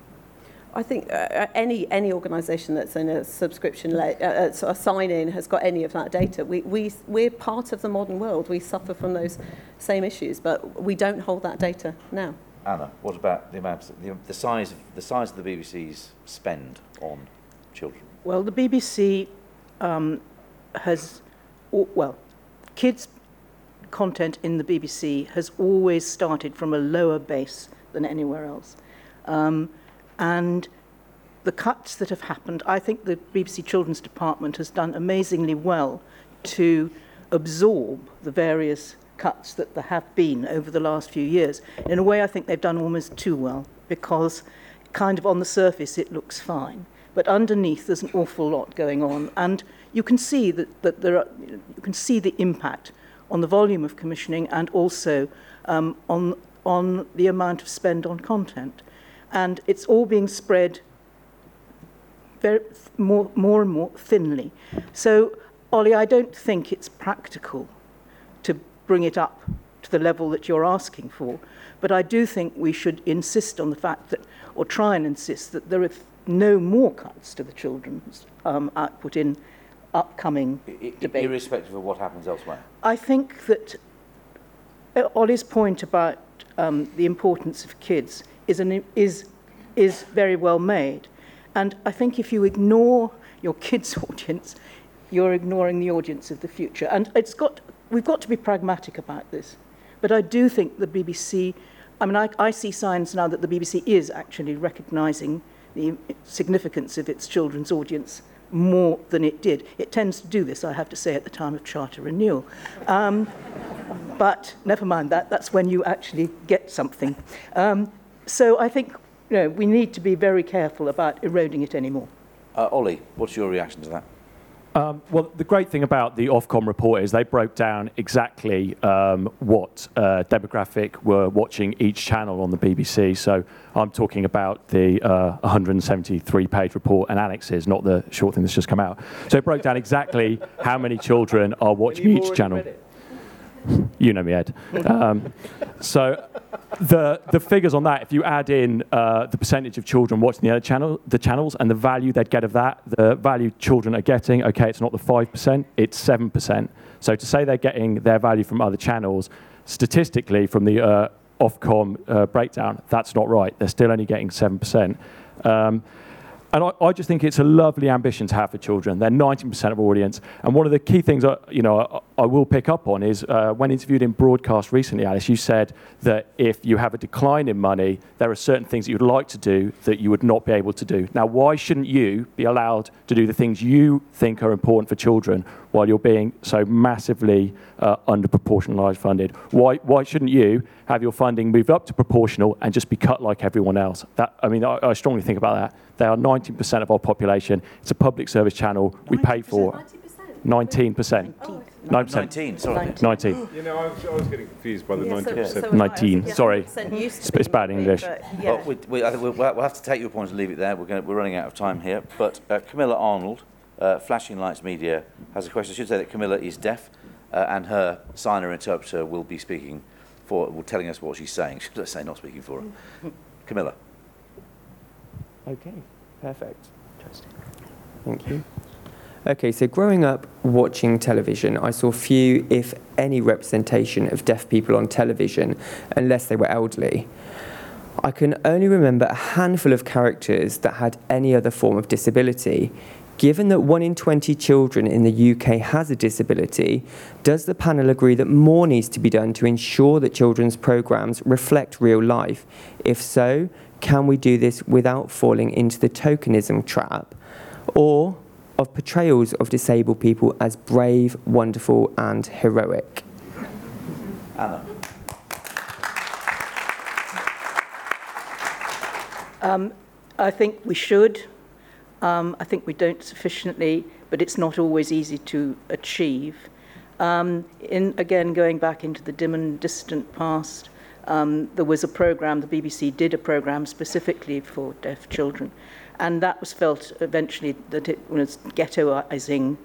I think uh, any any organisation that's in a subscription le- uh, uh, a sign in has got any of that data. We we we're part of the modern world. We suffer from those same issues, but we don't hold that data now. Anna, what about the amount, the, the size of the size of the BBC's spend on children? Well, the BBC um, has, well, kids' content in the BBC has always started from a lower base than anywhere else. Um, and the cuts that have happened, I think the BBC Children's Department has done amazingly well to absorb the various cuts that there have been over the last few years. In a way, I think they've done almost too well because kind of on the surface it looks fine. But underneath, there's an awful lot going on, and you can see that, that there are, you can see the impact on the volume of commissioning and also um, on on the amount of spend on content, and it's all being spread very more more and more thinly. So, Oli, I don't think it's practical bring it up to the level that you're asking for, but I do think we should insist on the fact that, or try and insist that there are no more cuts to the children's um, output in upcoming I, I, debate. irrespective of what happens elsewhere. I think that uh, Oli's point about um, the importance of kids is, an, is, is very well made. And I think if you ignore your kids' *laughs* audience, you're ignoring the audience of the future. And it's got, we've got to be pragmatic about this. But I do think the BBC, I mean, I, I see signs now that the BBC is actually recognising the significance of its children's audience more than it did. It tends to do this, I have to say, at the time of charter renewal. Um, *laughs* but never mind that, that's when you actually get something. Um, so I think you know, we need to be very careful about eroding it anymore. Uh, Oli, what's your reaction to that? Um, well, the great thing about the Ofcom report is they broke down exactly um, what uh, demographic were watching each channel on the BBC. So I'm talking about the uh, 173-page report and annexes, not the short thing that's just come out. So it broke down exactly how many children are watching each channel. You know me, Ed. Um, so the the figures on that, if you add in uh, the percentage of children watching the other channel, the channels, and the value they'd get of that, the value children are getting, okay, it's not the five percent, it's seven percent. So to say they're getting their value from other channels, statistically, from the uh, Ofcom uh, breakdown, that's not right. They're still only getting seven percent. Um, and I, I, just think it's a lovely ambition to have for children. They're 19% of audience. And one of the key things I, you know, I, will pick up on is uh, when interviewed in broadcast recently, Alice, you said that if you have a decline in money, there are certain things that you'd like to do that you would not be able to do. Now, why shouldn't you be allowed to do the things you think are important for children while you're being so massively uh, under funded? Why, why shouldn't you have your funding moved up to proportional and just be cut like everyone else? That, I mean, I, I strongly think about that. They are 19% of our population. It's a public service channel. We pay for 19%. 9%. 19, sorry. 19. You know, I was, I was getting confused by the Yeah, so- 90%. so was I. 19, Yeah, sorry. 100% used to It's- it's bad wouldn't English. but yeah. Well, we, we, I think we'll, we'll have to take your point and leave it there. We're, going we're running out of time here. But uh, Camilla Arnold, uh, Flashing Lights Media, has a question. I should say that Camilla is deaf, uh, and her signer interpreter will be speaking for, will telling us what she's saying. *laughs* Should I say not speaking for her? Camilla. Okay, perfect. Interesting. Thank you. Okay, so growing up watching television, I saw few, if any, representation of deaf people on television unless they were elderly. I can only remember a handful of characters that had any other form of disability. Given that 1 in 20 children in the UK has a disability, does the panel agree that more needs to be done to ensure that children's programmes reflect real life? If so, can we do this without falling into the tokenism trap? Or of portrayals of disabled people as brave, wonderful, and heroic? Anna. Um, I think we should. Um, I think we don't sufficiently, but it's not always easy to achieve. Um, in, again, going back into the dim and distant past, um, there was a program, the BBC did a program specifically for deaf children, and that was felt eventually that it was ghettoizing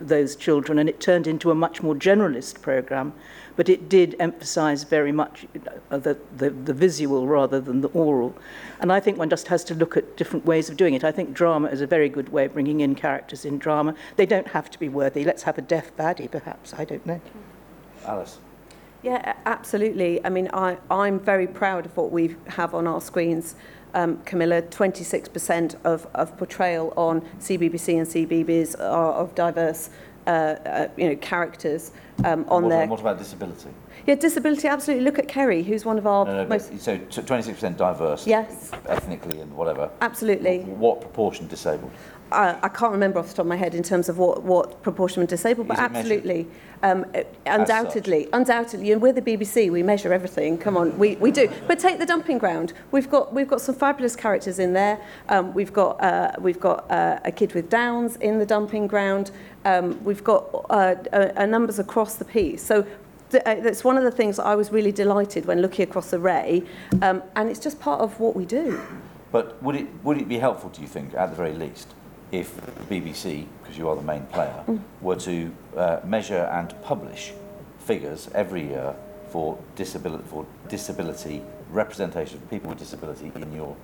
those children, and it turned into a much more generalist program, but it did emphasize very much uh, the, the, the visual rather than the oral. And I think one just has to look at different ways of doing it. I think drama is a very good way of bringing in characters in drama. They don't have to be worthy. Let's have a deaf baddie, perhaps. I don't know. Alice. Yeah, absolutely. I mean, I, I'm very proud of what we have on our screens. um, Camilla, 26% of, of portrayal on CBBC and CBBS are of diverse uh, uh, you know, characters um, on what, there. What about disability? Yeah, disability, absolutely. Look at Kerry, who's one of our no, no, most... So 26% diverse, yes. ethnically and whatever. Absolutely. What, what proportion disabled? I, I can't remember off the top of my head in terms of what, what proportion of disabled, but absolutely. Um, uh, undoubtedly, undoubtedly, and we're the BBC, we measure everything. Come on, we, we do. But take the dumping ground. We've got we've got some fabulous characters in there. Um, we've got uh, we've got uh, a kid with Downs in the dumping ground. Um, we've got uh, uh, numbers across the piece. So uh, that's one of the things I was really delighted when looking across array, um, and it's just part of what we do. But would it, would it be helpful, do you think, at the very least, if the BBC, because you are the main player, were to uh, measure and publish figures every year for disability, for disability representation of people with disability in your?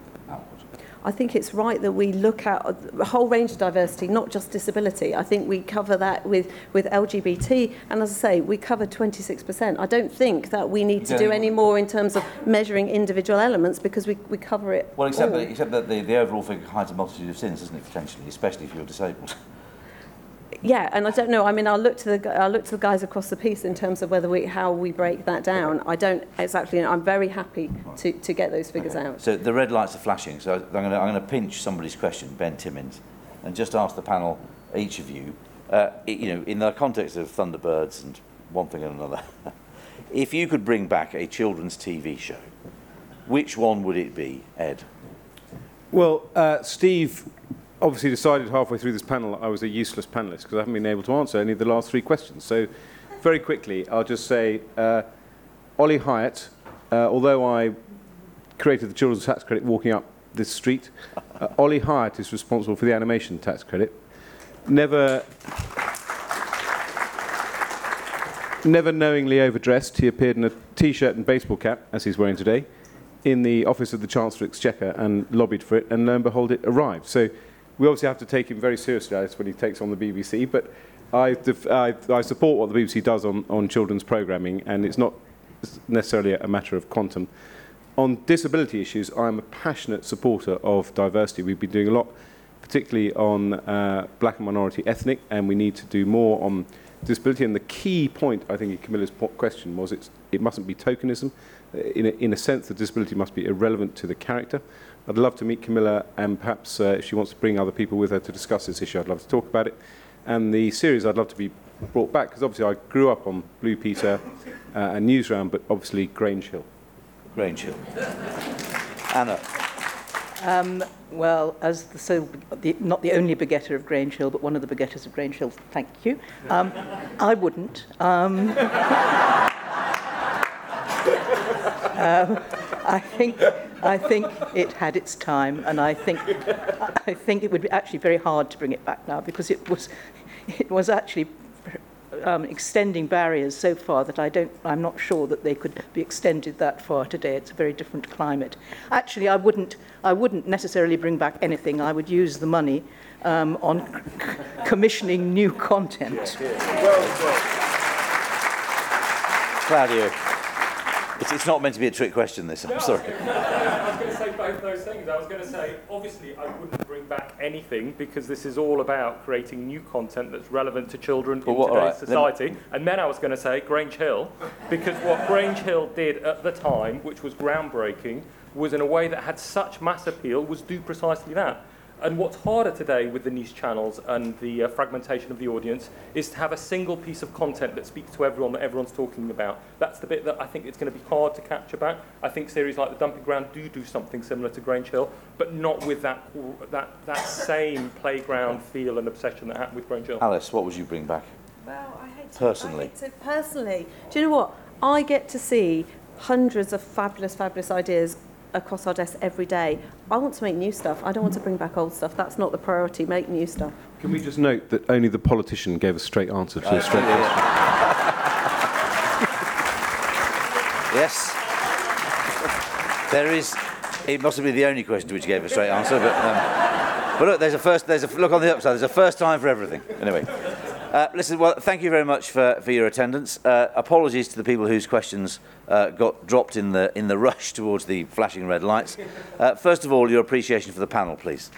I think it's right that we look at a whole range of diversity, not just disability. I think we cover that with, with LGBT, and as I say, we cover 26%. I don't think that we need to do any more in terms of measuring individual elements because we, we cover it. Well, except, all. That, except that the, the overall figure hides a multitude of sins, doesn't it, potentially, especially if you're disabled. *laughs* yeah, and I don't know. I mean, I'll look to the I'll look to the guys across the piece in terms of whether we how we break that down. I don't exactly. I'm very happy to, to get those figures okay. out. So the red lights are flashing. So I'm going to I'm going to pinch somebody's question, Ben Timmins, and just ask the panel, each of you, uh, you know, in the context of Thunderbirds and one thing and another, *laughs* if you could bring back a children's TV show, which one would it be, Ed? Well, uh, Steve obviously decided halfway through this panel I was a useless panelist because I haven't been able to answer any of the last three questions. So, very quickly, I'll just say uh, Oli Hyatt, uh, although I created the children's tax credit walking up this street, *laughs* uh, Oli Hyatt is responsible for the animation tax credit. Never. Never knowingly overdressed, he appeared in a t-shirt and baseball cap, as he's wearing today, in the office of the Chancellor Exchequer and lobbied for it, and lo and behold, it arrived. So we obviously have to take him very seriously Alice, when he takes on the BBC, but I, def- I, I support what the BBC does on, on children's programming, and it's not necessarily a matter of quantum. On disability issues, I'm a passionate supporter of diversity. We've been doing a lot, particularly on uh, black and minority ethnic, and we need to do more on disability. And the key point, I think, in Camilla's question was it mustn't be tokenism. In a, in a sense, the disability must be irrelevant to the character. I'd love to meet Camilla, and perhaps uh, if she wants to bring other people with her to discuss this issue, I'd love to talk about it. And the series, I'd love to be brought back, because obviously I grew up on Blue Peter uh, and Newsround, but obviously Grange Hill. Grange Hill. Anna. Um, well, as the, so, the, not the only begetter of Grange Hill, but one of the begetters of Grange Hill, thank you. Um, I wouldn't. Um, *laughs* um, I think I think it had its time, and I think I think it would be actually very hard to bring it back now because it was it was actually um, extending barriers so far that I don't I'm not sure that they could be extended that far today. It's a very different climate. Actually, I wouldn't I wouldn't necessarily bring back anything. I would use the money um, on commissioning new content. Claudio. It's, it's not meant to be a trick question, this. I'm sorry. I was going to say both of those things. I was going to say, obviously, I wouldn't bring back anything because this is all about creating new content that's relevant to children Well, in what- today's right, then- society. And then I was going to say Grange Hill, because what Grange Hill did at the time, which was groundbreaking, was in a way that had such mass appeal, was do precisely that. And what's harder today with the niche channels and the uh, fragmentation of the audience is to have a single piece of content that speaks to everyone that everyone's talking about. That's the bit that I think it's going to be hard to capture back. I think series like The Dumping Ground do do something similar to Grange Hill, but not with that, that, that same playground feel and obsession that happened with Grange Hill. Alice, what would you bring back? Well, I hate to, Personally. I hate to, personally, do you know what? I get to see hundreds of fabulous, fabulous ideas across our desk every day. I want to make new stuff. I don't want to bring back old stuff. That's not the priority. Make new stuff. Can we just note that only the politician gave a straight answer to a straight question? *laughs* Yes. There is. It must have been the only question to which you gave a straight answer, but. Um, but look, there's a first. There's a look on the upside. There's a first time for everything. Anyway. Uh, listen, well, thank you very much for, for your attendance. Uh, apologies to the people whose questions uh, got dropped in the, in the rush towards the flashing red lights. Uh, first of all, your appreciation for the panel, please.